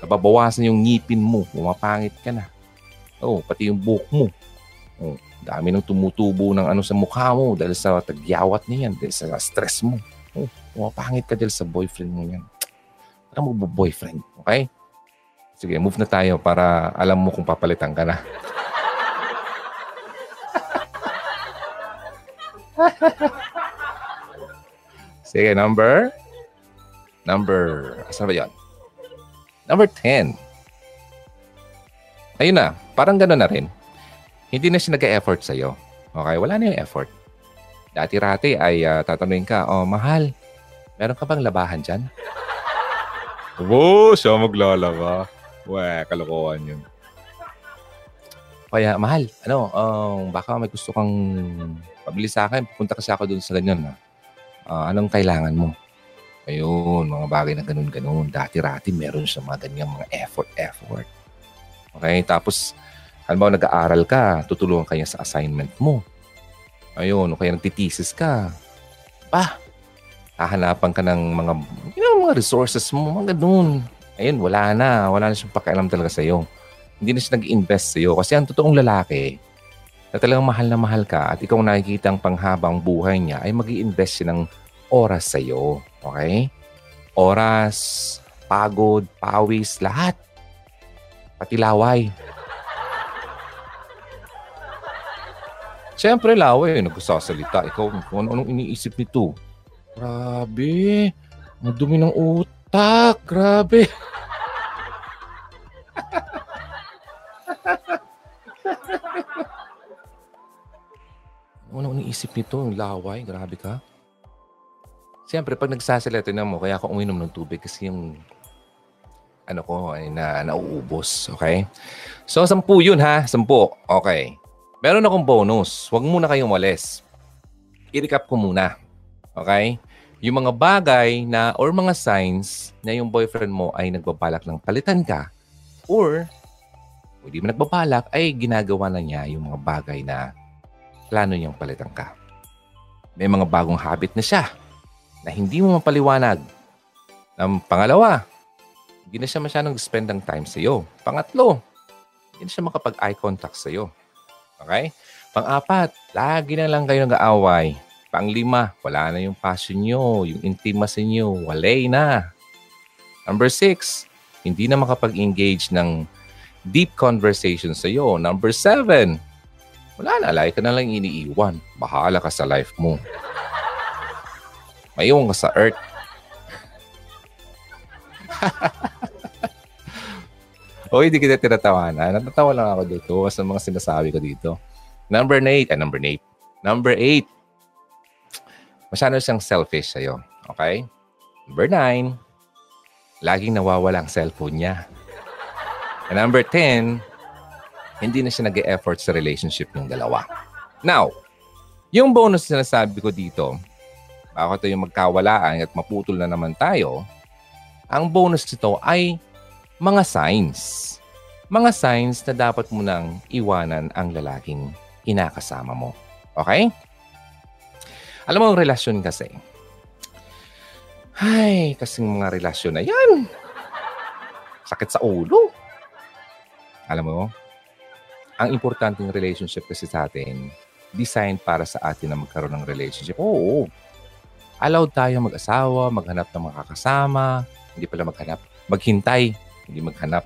Nababawasan yung ngipin mo. Pumapangit ka na. Oh, pati yung buhok mo. Oh, dami nang tumutubo ng ano sa mukha mo dahil sa tagyawat niyan, dahil sa stress mo. Oh, pumapangit ka dahil sa boyfriend mo yan. Para mo boyfriend, okay? Sige, move na tayo para alam mo kung papalitan ka na. [LAUGHS] Sige, number? Number, saan ba yan? Number 10. Ayun na, parang gano'n na rin. Hindi na siya nag-effort sa'yo. Okay, wala na yung effort. Dati-rati ay uh, tatanungin ka, oh, mahal, meron ka bang labahan dyan? Oo, oh, siya maglalaba. Weh, kalokohan yun. Kaya, mahal, ano, um, baka may gusto kang pabili sa akin. Pupunta kasi ako doon sa ganyan. Uh, anong kailangan mo? Ayun, mga bagay na ganun-ganun. Dati-rati meron siya mga ganyang mga effort-effort. Okay, tapos, halimbawa nag-aaral ka, tutulungan kanya sa assignment mo. Ayun, o kaya nagtitisis ka. Pa, hahanapan ka ng mga, know, mga resources mo, mga ganun. Ayun, wala na. Wala na siyang pakialam talaga sa'yo. Hindi na siya nag-invest sa'yo. Kasi ang totoong lalaki, na talagang mahal na mahal ka at ikaw nakikita ang panghabang buhay niya, ay mag invest siya ng oras sa'yo. Okay? Oras, pagod, pawis, lahat. Pati laway. Siyempre, laway. Nagsasalita. Ikaw, kung anong iniisip nito. Grabe. Ang dumi ng utak. Grabe. Ano iniisip nito? Ang laway. Grabe ka. Siyempre, pag nagsasalita na mo, kaya ako uminom ng tubig kasi yung ano ko ay na nauubos. Okay? So, sampu yun ha. Sampu. Okay. Meron akong bonus. Huwag muna kayong walis. I-recap ko muna. Okay? yung mga bagay na or mga signs na yung boyfriend mo ay nagbabalak ng palitan ka or hindi mo nagbabalak ay ginagawa na niya yung mga bagay na plano niyang palitan ka. May mga bagong habit na siya na hindi mo mapaliwanag. Ang pangalawa, hindi na siya masyadong spend ng time sa iyo. Pangatlo, hindi na siya makapag-eye contact sa iyo. Okay? Pang-apat, lagi na lang kayo nag-aaway Panglima, wala na yung passion nyo, yung intimacy nyo, walay na. Number six, hindi na makapag-engage ng deep conversation sa iyo. Number seven, wala na, lagi ka na lang iniiwan. Bahala ka sa life mo. Maiwan ka sa earth. [LAUGHS] o hindi kita tinatawanan. Natatawa lang ako dito sa mga sinasabi ko dito. Number 8, ah, number 8. Number 8, masyado siyang selfish sa'yo. Okay? Number nine, laging nawawala ang cellphone niya. And number 10, hindi na siya nag effort sa relationship ng dalawa. Now, yung bonus na sinasabi ko dito, baka ito yung magkawalaan at maputol na naman tayo, ang bonus nito ay mga signs. Mga signs na dapat mo nang iwanan ang lalaking kinakasama mo. Okay? Alam mo, ang relasyon kasi, ay, kasing mga relasyon na yan. Sakit sa ulo. Alam mo, ang importanteng relationship kasi sa atin, designed para sa atin na magkaroon ng relationship. Oo. Allowed tayo mag-asawa, maghanap ng makakasama, hindi pala maghanap, maghintay, hindi maghanap.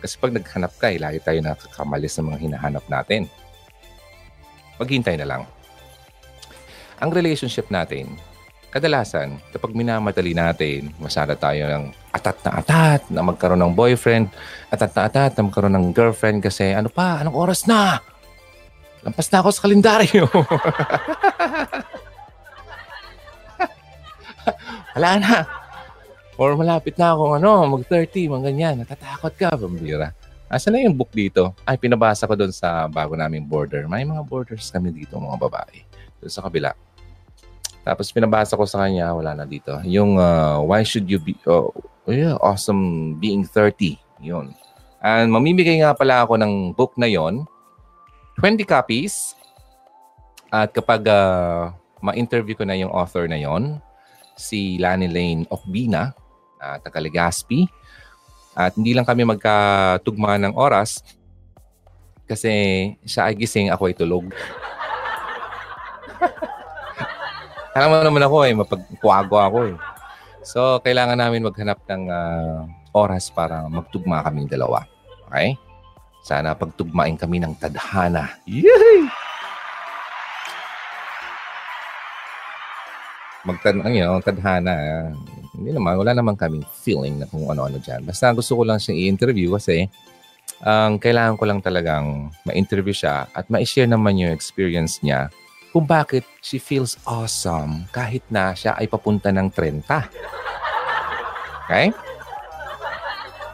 Kasi pag naghanap ka, eh, lagi tayo nakakamalis ng mga hinahanap natin. Maghintay na lang. Ang relationship natin, kadalasan, kapag minamadali natin, masada tayo ng atat na atat na magkaroon ng boyfriend, atat na atat na magkaroon ng girlfriend kasi ano pa, anong oras na? Lampas na ako sa kalendaryo. [LAUGHS] Wala na. Or malapit na akong ano, mag-30, mga ganyan. Natatakot ka, pambira. Asa na yung book dito? Ay, pinabasa ko doon sa bago naming border. May mga borders kami dito, mga babae. Doon sa kabila. Tapos pinabasa ko sa kanya, wala na dito. Yung uh, Why Should You Be oh, yeah, Awesome Being 30. Yun. And mamimigay nga pala ako ng book na yon 20 copies. At kapag uh, ma-interview ko na yung author na yon si Lani Lane Okbina, uh, taga Legazpi. At hindi lang kami magkatugma ng oras kasi siya ay gising, ako ay tulog. [LAUGHS] Alam mo naman ako eh, mapagkuwago ako eh. So, kailangan namin maghanap ng uh, oras para magtugma kaming dalawa. Okay? Sana pagtugmain kami ng tadhana. Yay! Magtan you know, tadhana. Hindi naman, wala naman kaming feeling na kung ano-ano dyan. Basta gusto ko lang siyang i-interview kasi ang um, kailangan ko lang talagang ma-interview siya at ma-share naman yung experience niya kung bakit she feels awesome kahit na siya ay papunta ng 30. Okay?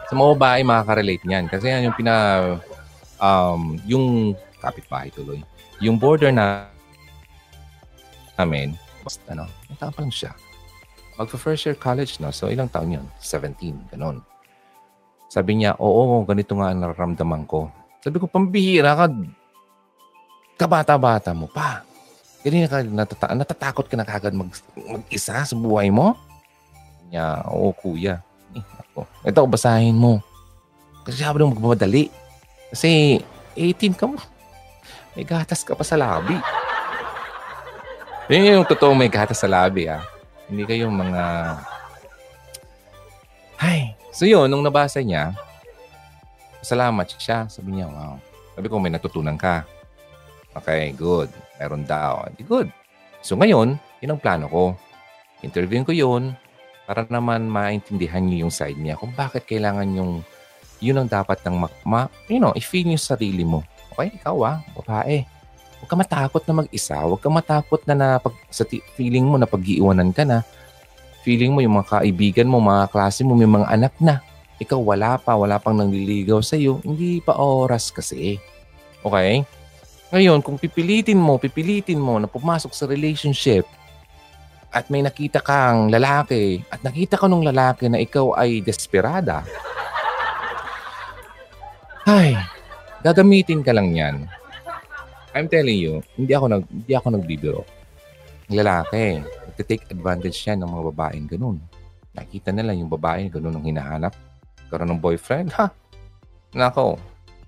Sa mga babae, makaka-relate niyan. Kasi yan yung pina... Um, yung kapitbahay tuloy. Yung border na namin, ano, taon pa lang siya magpa-first year college na. So, ilang taon yun? 17, ganun. Sabi niya, oo, ganito nga ang nararamdaman ko. Sabi ko, pambihira ka. Kabata-bata mo pa. Ganyan ka, natata- natatakot ka na kagad mag- mag-isa sa buhay mo? Niya, oo, kuya. Eh, ako. Ito, basahin mo. Kasi sabi nung magmamadali. Kasi 18 ka mo. May gatas ka pa sa labi. Yun yung totoo may gatas sa labi, ah. Hindi kayong mga... Ay! So yun, nung nabasa niya, salamat siya. Sabi niya, wow. Sabi ko, may natutunan ka. Okay, good. Meron daw. Good. So ngayon, yun ang plano ko. Interviewin ko yun para naman maintindihan niyo yung side niya kung bakit kailangan yung yun ang dapat ng ma, ma you know, i-feel niyo sarili mo. Okay, ikaw ah, babae. Huwag ka matakot na mag-isa. Huwag ka matakot na, na pag, sa t- feeling mo na pag-iiwanan ka na. Feeling mo yung mga kaibigan mo, mga klase mo, may mga anak na. Ikaw wala pa, wala pang nangliligaw sa iyo. Hindi pa oras kasi. Okay? Ngayon, kung pipilitin mo, pipilitin mo na pumasok sa relationship at may nakita kang lalaki at nakita ka nung lalaki na ikaw ay desperada, ay, gagamitin ka lang yan I'm telling you, hindi ako nag hindi ako nagbibiro. Lalaki, nagte-take advantage yan ng mga babaeng ganun. Nakita nila yung babae ganun ang hinahanap. Karoon ng boyfriend, ha? Nako,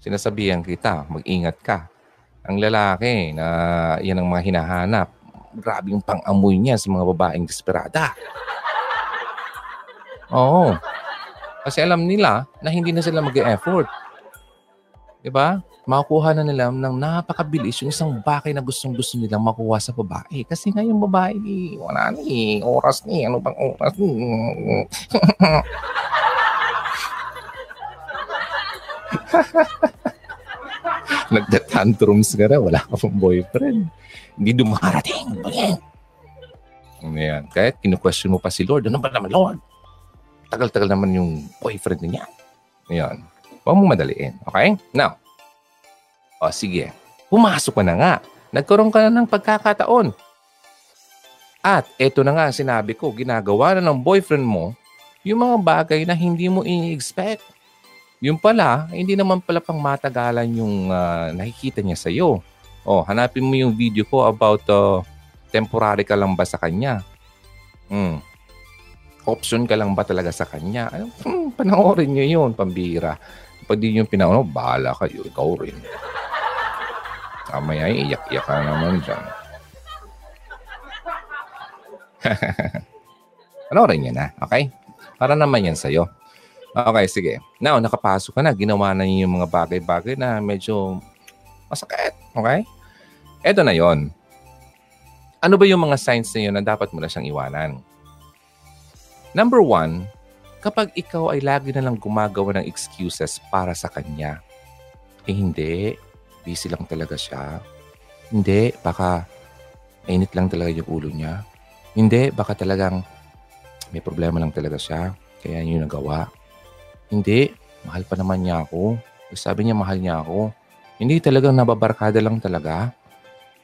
sinasabihan kita, mag-ingat ka. Ang lalaki na yan ang mga hinahanap, grabe yung pang-amoy niya sa mga babaeng desperada. Oo. Kasi alam nila na hindi na sila mag-e-effort. Diba? makukuha na nila ng napakabilis yung isang bagay na gustong-gusto nilang makuha sa babae. Kasi nga yung babae, wala ni, oras ni, ano bang oras ni. [LAUGHS] Nagda-tantrums ka na, wala ka pang boyfriend. Hindi dumarating. Ano yan? Kahit kinu-question mo pa si Lord, ano ba naman Lord? Tagal-tagal naman yung boyfriend niya. Ayan. Huwag mong madaliin. Okay? Now, o sige, pumasok ka na nga. Nagkaroon ka na ng pagkakataon. At eto na nga sinabi ko, ginagawa na ng boyfriend mo yung mga bagay na hindi mo i-expect. Yung pala, hindi naman pala pang matagalan yung uh, nakikita niya sa iyo. Oh, hanapin mo yung video ko about uh, temporary ka lang ba sa kanya. Hmm. Option ka lang ba talaga sa kanya? Ano, hmm, panoorin niyo yun, pambira. Pag di nyo pinanood, bahala kayo, ikaw rin. Mamaya iyak-iyak ka naman dyan. [LAUGHS] Panoorin niya na, okay? Para naman yan sa'yo. Okay, sige. Now, nakapasok ka na. Ginawa na niyo yung mga bagay-bagay na medyo masakit. Okay? Eto na yon. Ano ba yung mga signs na yun na dapat mo na siyang iwanan? Number one, kapag ikaw ay lagi na lang gumagawa ng excuses para sa kanya, eh hindi, busy lang talaga siya. Hindi, baka mainit lang talaga yung ulo niya. Hindi, baka talagang may problema lang talaga siya. Kaya yun nagawa. Hindi, mahal pa naman niya ako. Sabi niya mahal niya ako. Hindi talagang nababarkada lang talaga.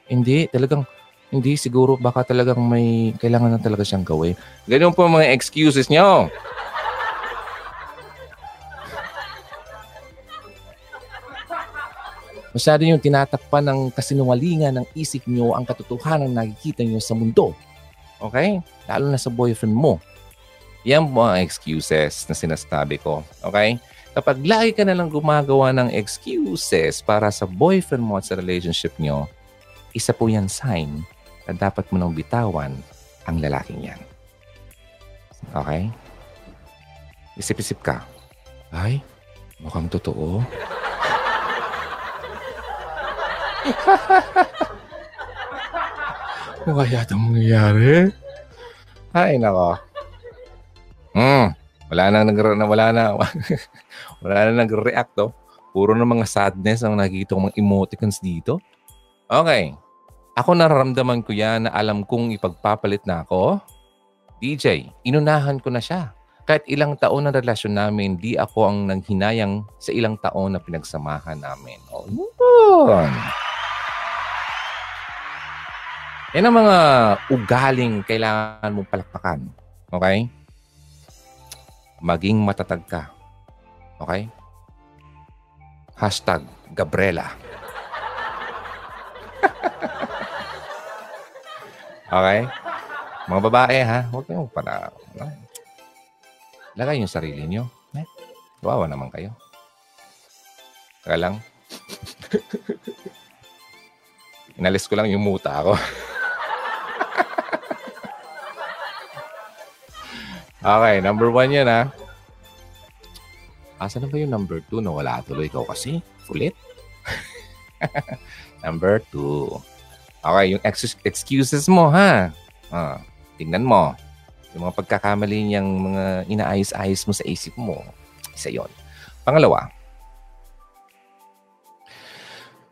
Hindi, talagang hindi siguro baka talagang may kailangan na talaga siyang gawin. Ganyan po mga excuses niyo. Masyado yung tinatakpan ng kasinungalingan ng isip nyo ang katotohanan na nakikita nyo sa mundo. Okay? Lalo na sa boyfriend mo. Yan po ang excuses na sinasabi ko. Okay? Kapag lagi ka na lang gumagawa ng excuses para sa boyfriend mo at sa relationship nyo, isa po yan sign na dapat mo nang bitawan ang lalaking yan. Okay? Isip-isip ka. Ay, mukhang totoo. [LAUGHS] ano kaya itong mangyayari? Ay, nako. Hmm, wala na nag wala na [LAUGHS] wala na nag-react to. Oh. Puro na mga sadness ang nakikita kong mga emoticons dito. Okay. Ako nararamdaman ko yan na alam kong ipagpapalit na ako. DJ, inunahan ko na siya. Kahit ilang taon na relasyon namin, di ako ang nanghinayang sa ilang taon na pinagsamahan namin. Oh, yun. Yan ang mga ugaling kailangan mong palakpakan. Okay? Maging matatag ka. Okay? Hashtag Gabriela. [LAUGHS] okay? Mga babae, ha? Huwag kayong para... No? Lagay yung sarili nyo. Eh? Kawawa naman kayo. Kaya lang. [LAUGHS] Inalis ko lang yung muta ako. [LAUGHS] Okay, number one yan ha. Asa na ba yung number two na wala tuloy ikaw kasi? Ulit? [LAUGHS] number two. Okay, yung ex- excuses mo ha. Ah, tingnan mo. Yung mga pagkakamali niyang mga inaayos-ayos mo sa isip mo. Isa yon. Pangalawa.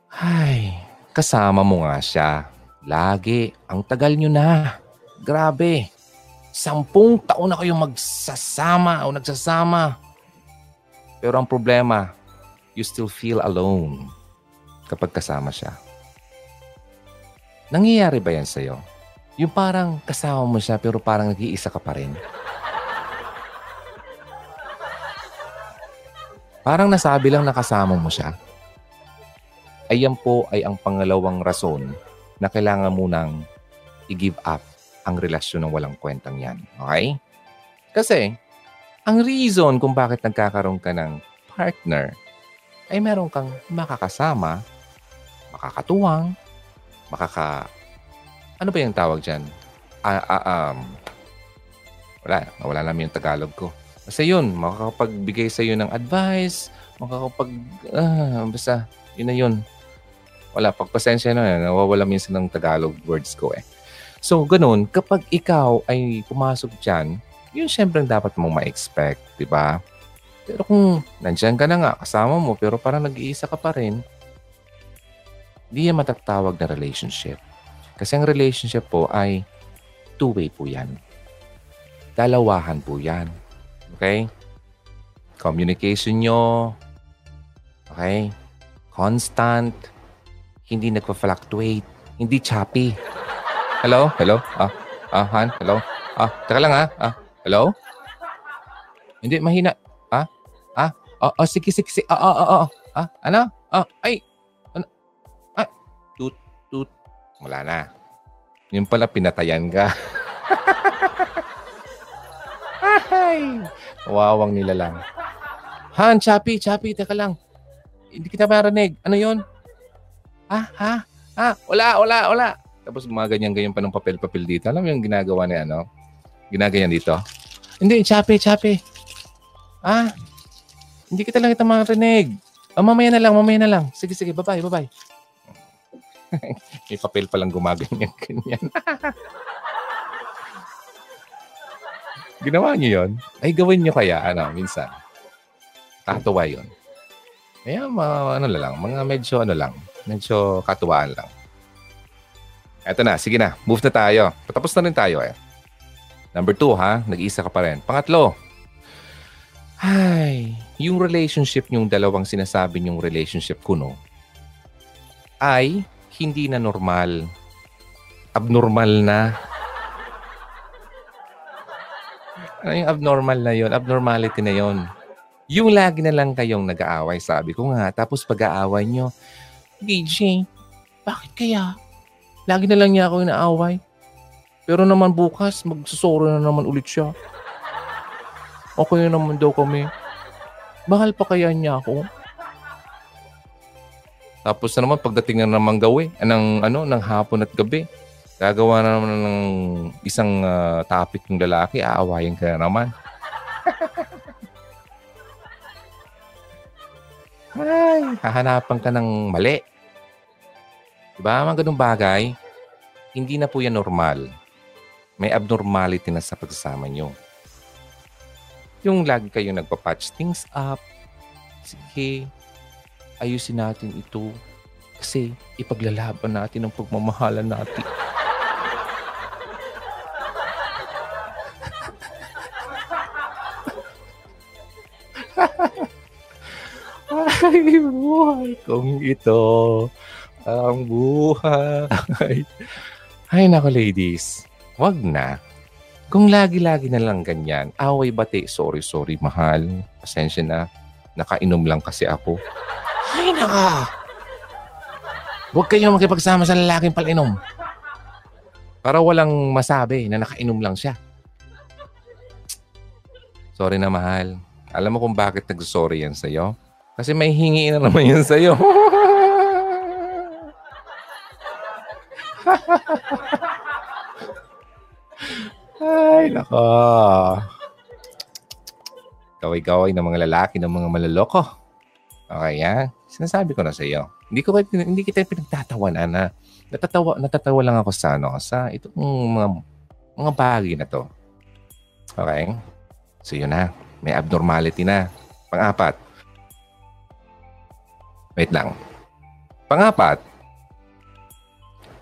Ay, kasama mo nga siya. Lagi. Ang tagal nyo na. Grabe. Sampung taon na kayong magsasama o nagsasama. Pero ang problema, you still feel alone kapag kasama siya. Nangyayari ba yan sa'yo? Yung parang kasama mo siya pero parang nag-iisa ka pa rin. Parang nasabi lang nakasama mo siya. Ayan po ay ang pangalawang rason na kailangan mo nang i-give up ang relasyon ng walang kwentang yan. Okay? Kasi, ang reason kung bakit nagkakaroon ka ng partner ay meron kang makakasama, makakatuwang, makaka... Ano ba yung tawag dyan? Uh, uh, um, wala, nawala namin yung Tagalog ko. Kasi yun, makakapagbigay sa iyo ng advice, makakapag... Uh, basta, yun na yun. Wala, pagpasensya na, nawawala minsan ng Tagalog words ko eh. So, ganun, kapag ikaw ay pumasok dyan, yun syempre dapat mong ma-expect, di ba? Pero kung nandyan ka na nga, kasama mo, pero parang nag-iisa ka pa rin, di yan matatawag na relationship. Kasi ang relationship po ay two-way po yan. Dalawahan po yan. Okay? Communication nyo, okay? Constant, hindi nagpa-fluctuate, hindi choppy. Hello? Hello? Ah, ah, Han? Hello? Ah, teka lang ah. Ah, hello? Hindi, mahina. Ah? Ah? Oh, oh sige, sige, sige. Ah, ah, ah, ah. Ah, ano? Ah, ay. Ano? Ah, tut, tut. Wala na. Yung pala, pinatayan ka. ay, wawang nila lang. Han, Chappy, Chappy, teka lang. Hindi kita marinig. Ano yon? Ah, ha? Ah, wala, wala, wala. Tapos gumaganyan-ganyan pa ng papel-papel dito. Alam mo yung ginagawa ni ano? Ginaganyan dito. Hindi, chape, chape. Ah, hindi kita lang kita marinig. Oh, mamaya na lang, mamaya na lang. Sige, sige, bye-bye, bye-bye. [LAUGHS] May papel palang gumaganyan-ganyan. [LAUGHS] Ginawa niyo yon? Ay, gawin niyo kaya, ano, minsan. Katuwa yon. Kaya, mga, ano lang, mga medyo, ano lang, medyo katuwaan lang. Eto na, sige na, move na tayo. Patapos na rin tayo eh. Number two, ha? Nag-iisa ka pa rin. Pangatlo, ay, yung relationship yung dalawang sinasabi yung relationship ko, no? Ay, hindi na normal. Abnormal na. Ano yung abnormal na yon? Abnormality na yon. Yung lagi na lang kayong nag-aaway, sabi ko nga. Tapos pag-aaway nyo, DJ, bakit kaya? Lagi na lang niya ako inaaway. Pero naman bukas, magsusoro na naman ulit siya. Okay naman daw kami. Mahal pa kaya niya ako? Tapos na naman pagdating na naman gawi, anong, ano, ng hapon at gabi, gagawa na naman ng isang uh, topic ng lalaki, aawayin ka na naman. [LAUGHS] Ay, hahanapan ka ng mali. Diba? Mga ganung bagay, hindi na po yan normal. May abnormality na sa pagsasama nyo. Yung lagi kayong nagpa-patch things up, sige, ayusin natin ito kasi ipaglalaban natin ang pagmamahalan natin. [LAUGHS] Ay, buhay kong ito. Ang buhay. Ay, nako ladies. Wag na. Kung lagi-lagi na lang ganyan, away bati, sorry, sorry, mahal. Pasensya na. Nakainom lang kasi ako. Ay, naka! Huwag kayong makipagsama sa lalaking palinom. Para walang masabi na nakainom lang siya. Sorry na, mahal. Alam mo kung bakit nagsorry yan sa'yo? Kasi may hingi na naman yan sa'yo. [LAUGHS] Ay, nako. Gaway-gaway ng mga lalaki ng mga maloloko. Okay, ha? Sinasabi ko na sa iyo. Hindi ko hindi kita pinagtatawanan na natatawa natatawa lang ako sa ano sa itong mga mga bagay na to. Okay? So yun na. May abnormality na. Pang-apat. Wait lang. Pang-apat.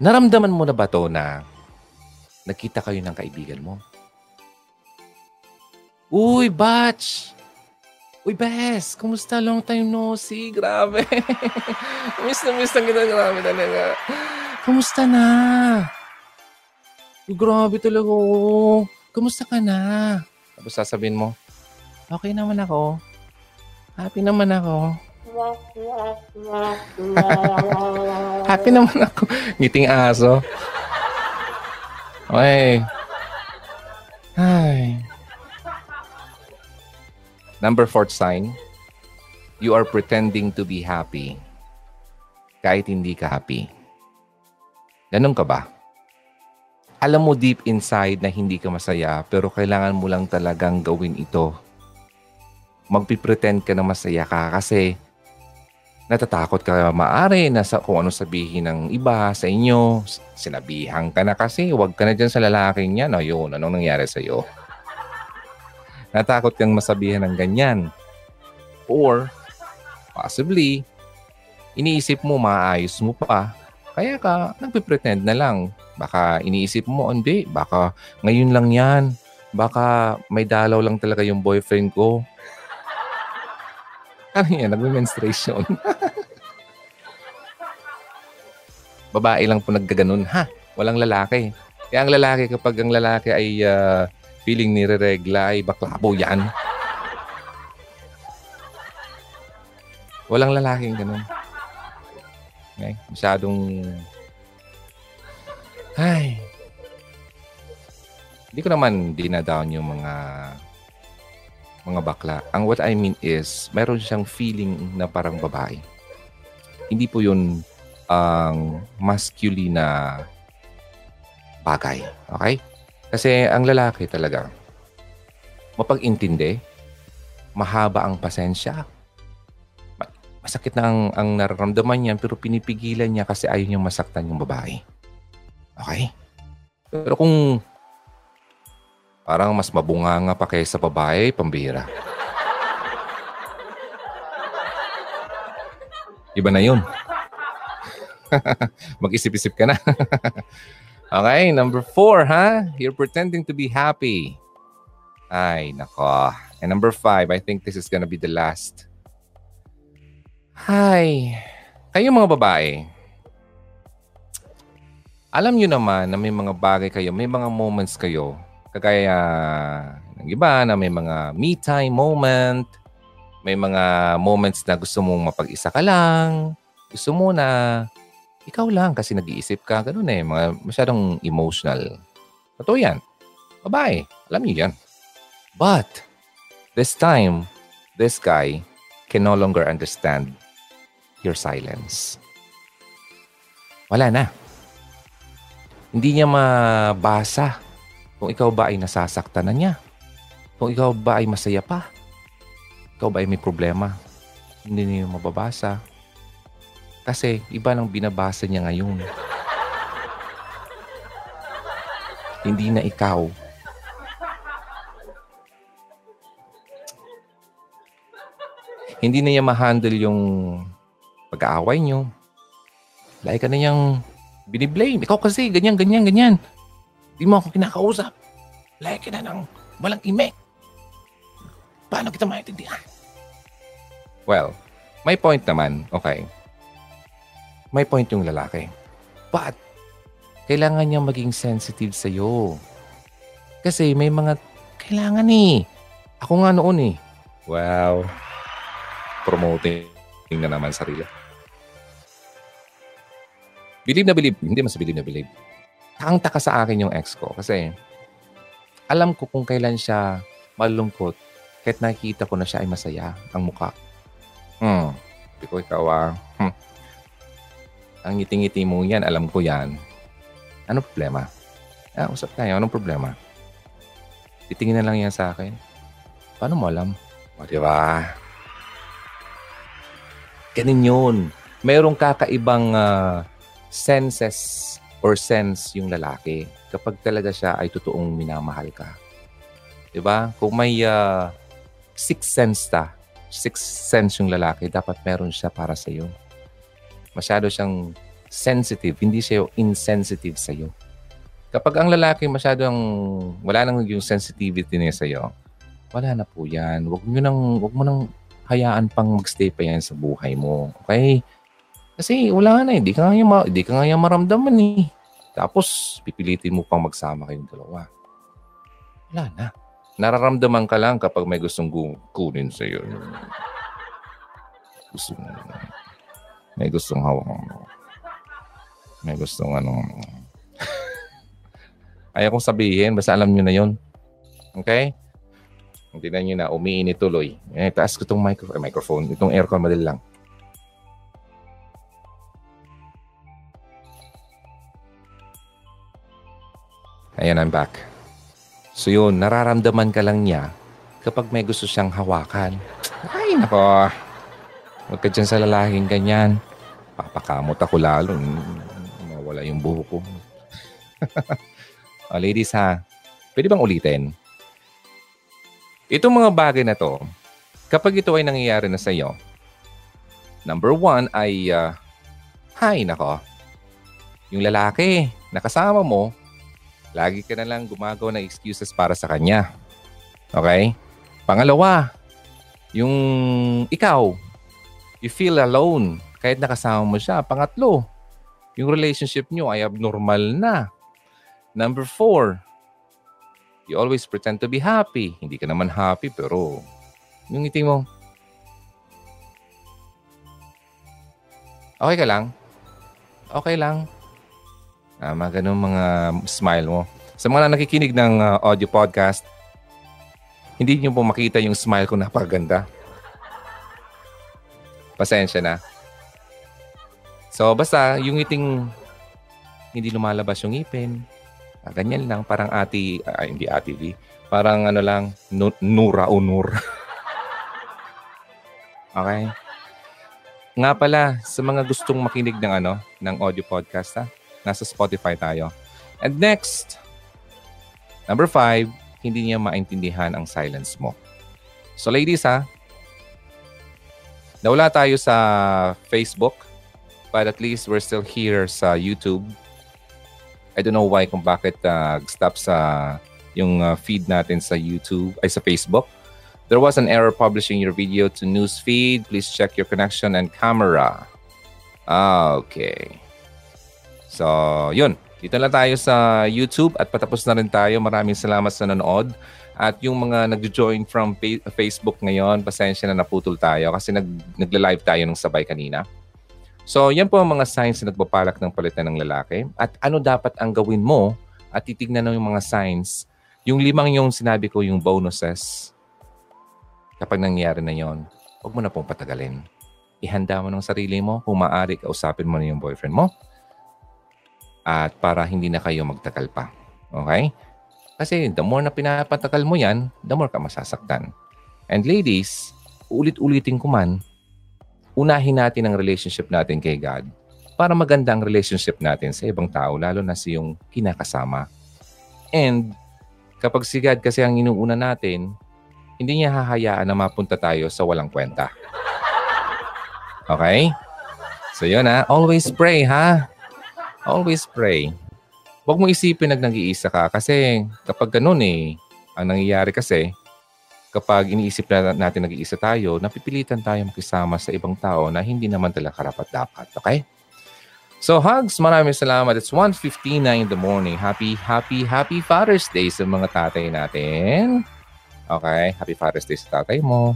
Naramdaman mo na ba to na nagkita kayo ng kaibigan mo? Uy, batch! Uy, Bes! Kumusta? Long time no see. Grabe. [LAUGHS] miss na miss na kita. Grabe talaga. Kumusta na? Uy, grabe talaga. Oh. Kumusta ka na? Tapos sasabihin mo, okay naman ako. Happy naman ako. Happy naman ako. Ngiting aso. Okay. Ay. Number fourth sign, you are pretending to be happy kahit hindi ka happy. Ganun ka ba? Alam mo deep inside na hindi ka masaya pero kailangan mo lang talagang gawin ito. Magpipretend ka na masaya ka kasi natatakot ka maari na sa kung ano sabihin ng iba sa inyo. Sinabihan ka na kasi, huwag ka na dyan sa lalaking yan. O yun, anong nangyari sa iyo? Natakot kang masabihan ng ganyan. Or, possibly, iniisip mo maayos mo pa. Kaya ka, nagpe-pretend na lang. Baka iniisip mo, hindi, baka ngayon lang yan. Baka may dalaw lang talaga yung boyfriend ko. Ano yan? Nagme-menstruation. Babae lang po naggaganon. Ha? Walang lalaki. Kaya ang lalaki, kapag ang lalaki ay uh, feeling nire-regla ay baklabo yan. Walang lalaking ganun. Okay? Masyadong... Ay. Hindi ko naman dinadown yung mga mga bakla. Ang what I mean is, meron siyang feeling na parang babae. Hindi po yun ang masculine na bagay. Okay? Kasi ang lalaki talaga, mapag-intindi, mahaba ang pasensya, masakit na ang, ang nararamdaman niya pero pinipigilan niya kasi ayaw niyang masaktan yung babae. Okay? Pero kung parang mas mabunganga pa kaysa babae, pambira. Iba na yun. [LAUGHS] Mag-isip-isip ka na. [LAUGHS] okay, number four, ha? You're pretending to be happy. Ay, nako. And number five, I think this is gonna be the last. Hi. Kayo mga babae, alam nyo naman na may mga bagay kayo, may mga moments kayo, kagaya ng iba na may mga me time moment, may mga moments na gusto mong mapag-isa ka lang, gusto mo na ikaw lang kasi nag-iisip ka, ganun eh, mga masyadong emotional. Totoo yan. Babae, alam niyo yan. But, this time, this guy can no longer understand your silence. Wala na hindi niya mabasa kung ikaw ba ay nasasaktan na niya. Kung ikaw ba ay masaya pa. Ikaw ba ay may problema. Hindi niya mababasa. Kasi iba lang binabasa niya ngayon. hindi na ikaw. Hindi na niya ma-handle yung pag-aaway niyo. Lagi ka na niyang biniblame. Ikaw kasi, ganyan, ganyan, ganyan. Di mo ako kinakausap. Lagi ka na ng walang ime. Paano kita maintindihan? Well, may point naman, okay. May point yung lalaki. But, kailangan niya maging sensitive sa'yo. Kasi may mga kailangan eh. Ako nga noon eh. Wow. Promoting na naman sarili. Believe na believe. Hindi mas believe na believe. Takang-taka sa akin yung ex ko. Kasi alam ko kung kailan siya malungkot kahit nakikita ko na siya ay masaya ang mukha. Hmm. Hindi ko ikaw ah. Hmm. Ang ngiti-ngiti mo yan, alam ko yan. Ano problema? Ah, usap tayo. Anong problema? Titingin na lang yan sa akin. Paano mo alam? O, di ba? Ganun yun. Merong kakaibang uh, senses or sense yung lalaki kapag talaga siya ay totoong minamahal ka. 'Di ba? Kung may uh, sixth sense ta, sixth sense yung lalaki, dapat meron siya para sa iyo. Masyado siyang sensitive, hindi siya insensitive sa iyo. Kapag ang lalaki masyadong wala nang yung sensitivity niya sa iyo, wala na po 'yan. Huwag mo nang huwag mo nang hayaan pang magstay pa yan sa buhay mo. Okay? Kasi wala na eh. Di ka nga, ma- di ka nga maramdaman eh. Tapos, pipilitin mo pang magsama kayong dalawa. Wala na. Nararamdaman ka lang kapag may gustong kunin sa iyo. Gusto mo. May gustong hawak mo. May gustong ano. [LAUGHS] Ayaw kong sabihin, basta alam nyo na yon Okay? Hindi na nyo na, umiinit tuloy. Eh, taas ko itong micro- microphone, itong aircon, madali lang. Ayan, I'm back. So yun, nararamdaman ka lang niya kapag may gusto siyang hawakan. Ay, nako. Huwag ka dyan sa lalaking ganyan. Papakamot ako lalo. Mawala yung buho ko. [LAUGHS] oh, ladies ha, pwede bang ulitin? Itong mga bagay na to, kapag ito ay nangyayari na sa iyo, number one ay, uh, hay nako, yung lalaki na kasama mo, Lagi ka na lang gumagawa ng excuses para sa kanya. Okay? Pangalawa, yung ikaw, you feel alone kahit nakasama mo siya. Pangatlo, yung relationship nyo ay abnormal na. Number four, you always pretend to be happy. Hindi ka naman happy pero yung ngiti mo, okay ka lang? Okay lang. Uh, mga ganun mga smile mo. Sa mga nakikinig ng uh, audio podcast, hindi niyo po makita yung smile ko napakaganda. Pasensya na. So, basta yung ngiting hindi lumalabas yung ngipin. Ah, ganyan lang. Parang ati, ah, hindi ati V. Parang ano lang, nu- nura o nur. [LAUGHS] okay? nga pala, sa mga gustong makinig ng ano, ng audio podcast, ha? Nasa Spotify tayo. And next, number five, hindi niya maintindihan ang silence mo. So ladies ha, nawala tayo sa Facebook, but at least we're still here sa YouTube. I don't know why kung bakit uh, stop sa yung uh, feed natin sa YouTube, ay sa Facebook. There was an error publishing your video to newsfeed. Please check your connection and camera. Ah, okay. So, yun. Dito lang tayo sa YouTube at patapos na rin tayo. Maraming salamat sa nanood. At yung mga nag-join from Facebook ngayon, pasensya na naputol tayo kasi nag, nagla-live tayo ng sabay kanina. So, yan po ang mga signs na nagpapalak ng palitan ng lalaki. At ano dapat ang gawin mo at titignan ng yung mga signs. Yung limang yung sinabi ko, yung bonuses, Kapag nangyari na yon, huwag mo na pong patagalin. Ihanda mo ng sarili mo. Kung maaari, kausapin mo na yung boyfriend mo. At para hindi na kayo magtagal pa. Okay? Kasi the more na pinapatagal mo yan, the more ka masasaktan. And ladies, ulit-ulitin ko man, unahin natin ang relationship natin kay God para maganda ang relationship natin sa ibang tao, lalo na sa yung kinakasama. And kapag si God kasi ang inuuna natin, hindi niya hahayaan na mapunta tayo sa walang kwenta. Okay? So yun ha. Always pray ha. Always pray. Huwag mo isipin nag nag-iisa ka kasi kapag ganun eh, ang nangyayari kasi, kapag iniisip na natin nag-iisa tayo, napipilitan tayo makisama sa ibang tao na hindi naman talaga karapat-dapat. Okay? So hugs, maraming salamat. It's 1.59 in the morning. Happy, happy, happy Father's Day sa mga tatay natin. Okay? Happy Father's Day sa tatay mo.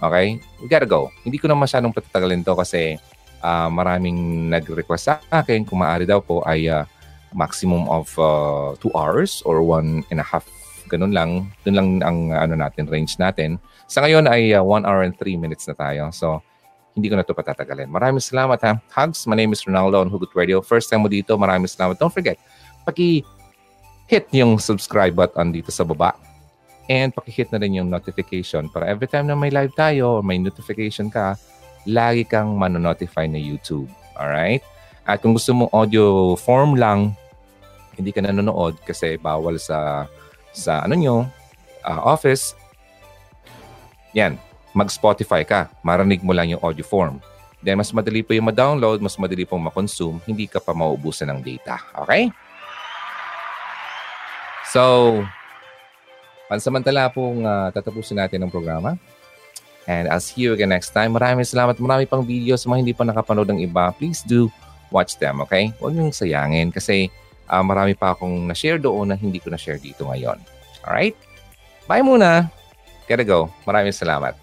Okay? We gotta go. Hindi ko na masyadong patatagalin to kasi uh, maraming nag-request sa akin kung maaari daw po ay uh, maximum of 2 uh, two hours or one and a half. Ganun lang. Doon lang ang ano natin, range natin. Sa ngayon ay 1 uh, hour and 3 minutes na tayo. So, hindi ko na ito patatagalin. Maraming salamat ha. Hugs, my name is Ronaldo on Hugot Radio. First time mo dito, maraming salamat. Don't forget, paki-hit yung subscribe button dito sa baba And pakihit na rin yung notification para every time na may live tayo or may notification ka, lagi kang manonotify na YouTube. Alright? At kung gusto mo audio form lang, hindi ka nanonood kasi bawal sa sa ano nyo, uh, office, yan, mag-Spotify ka. Marinig mo lang yung audio form. Then mas madali pa yung ma-download, mas madali pong ma-consume, hindi ka pa maubusan ng data. Okay? So, pansamantala pong uh, tatapusin natin ang programa. And I'll see you again next time. Maraming salamat. Marami pang video sa mga hindi pa nakapanood ng iba. Please do watch them, okay? Huwag niyong sayangin kasi uh, marami pa akong na-share doon na hindi ko na-share dito ngayon. Alright? Bye muna. Gotta go. Maraming salamat.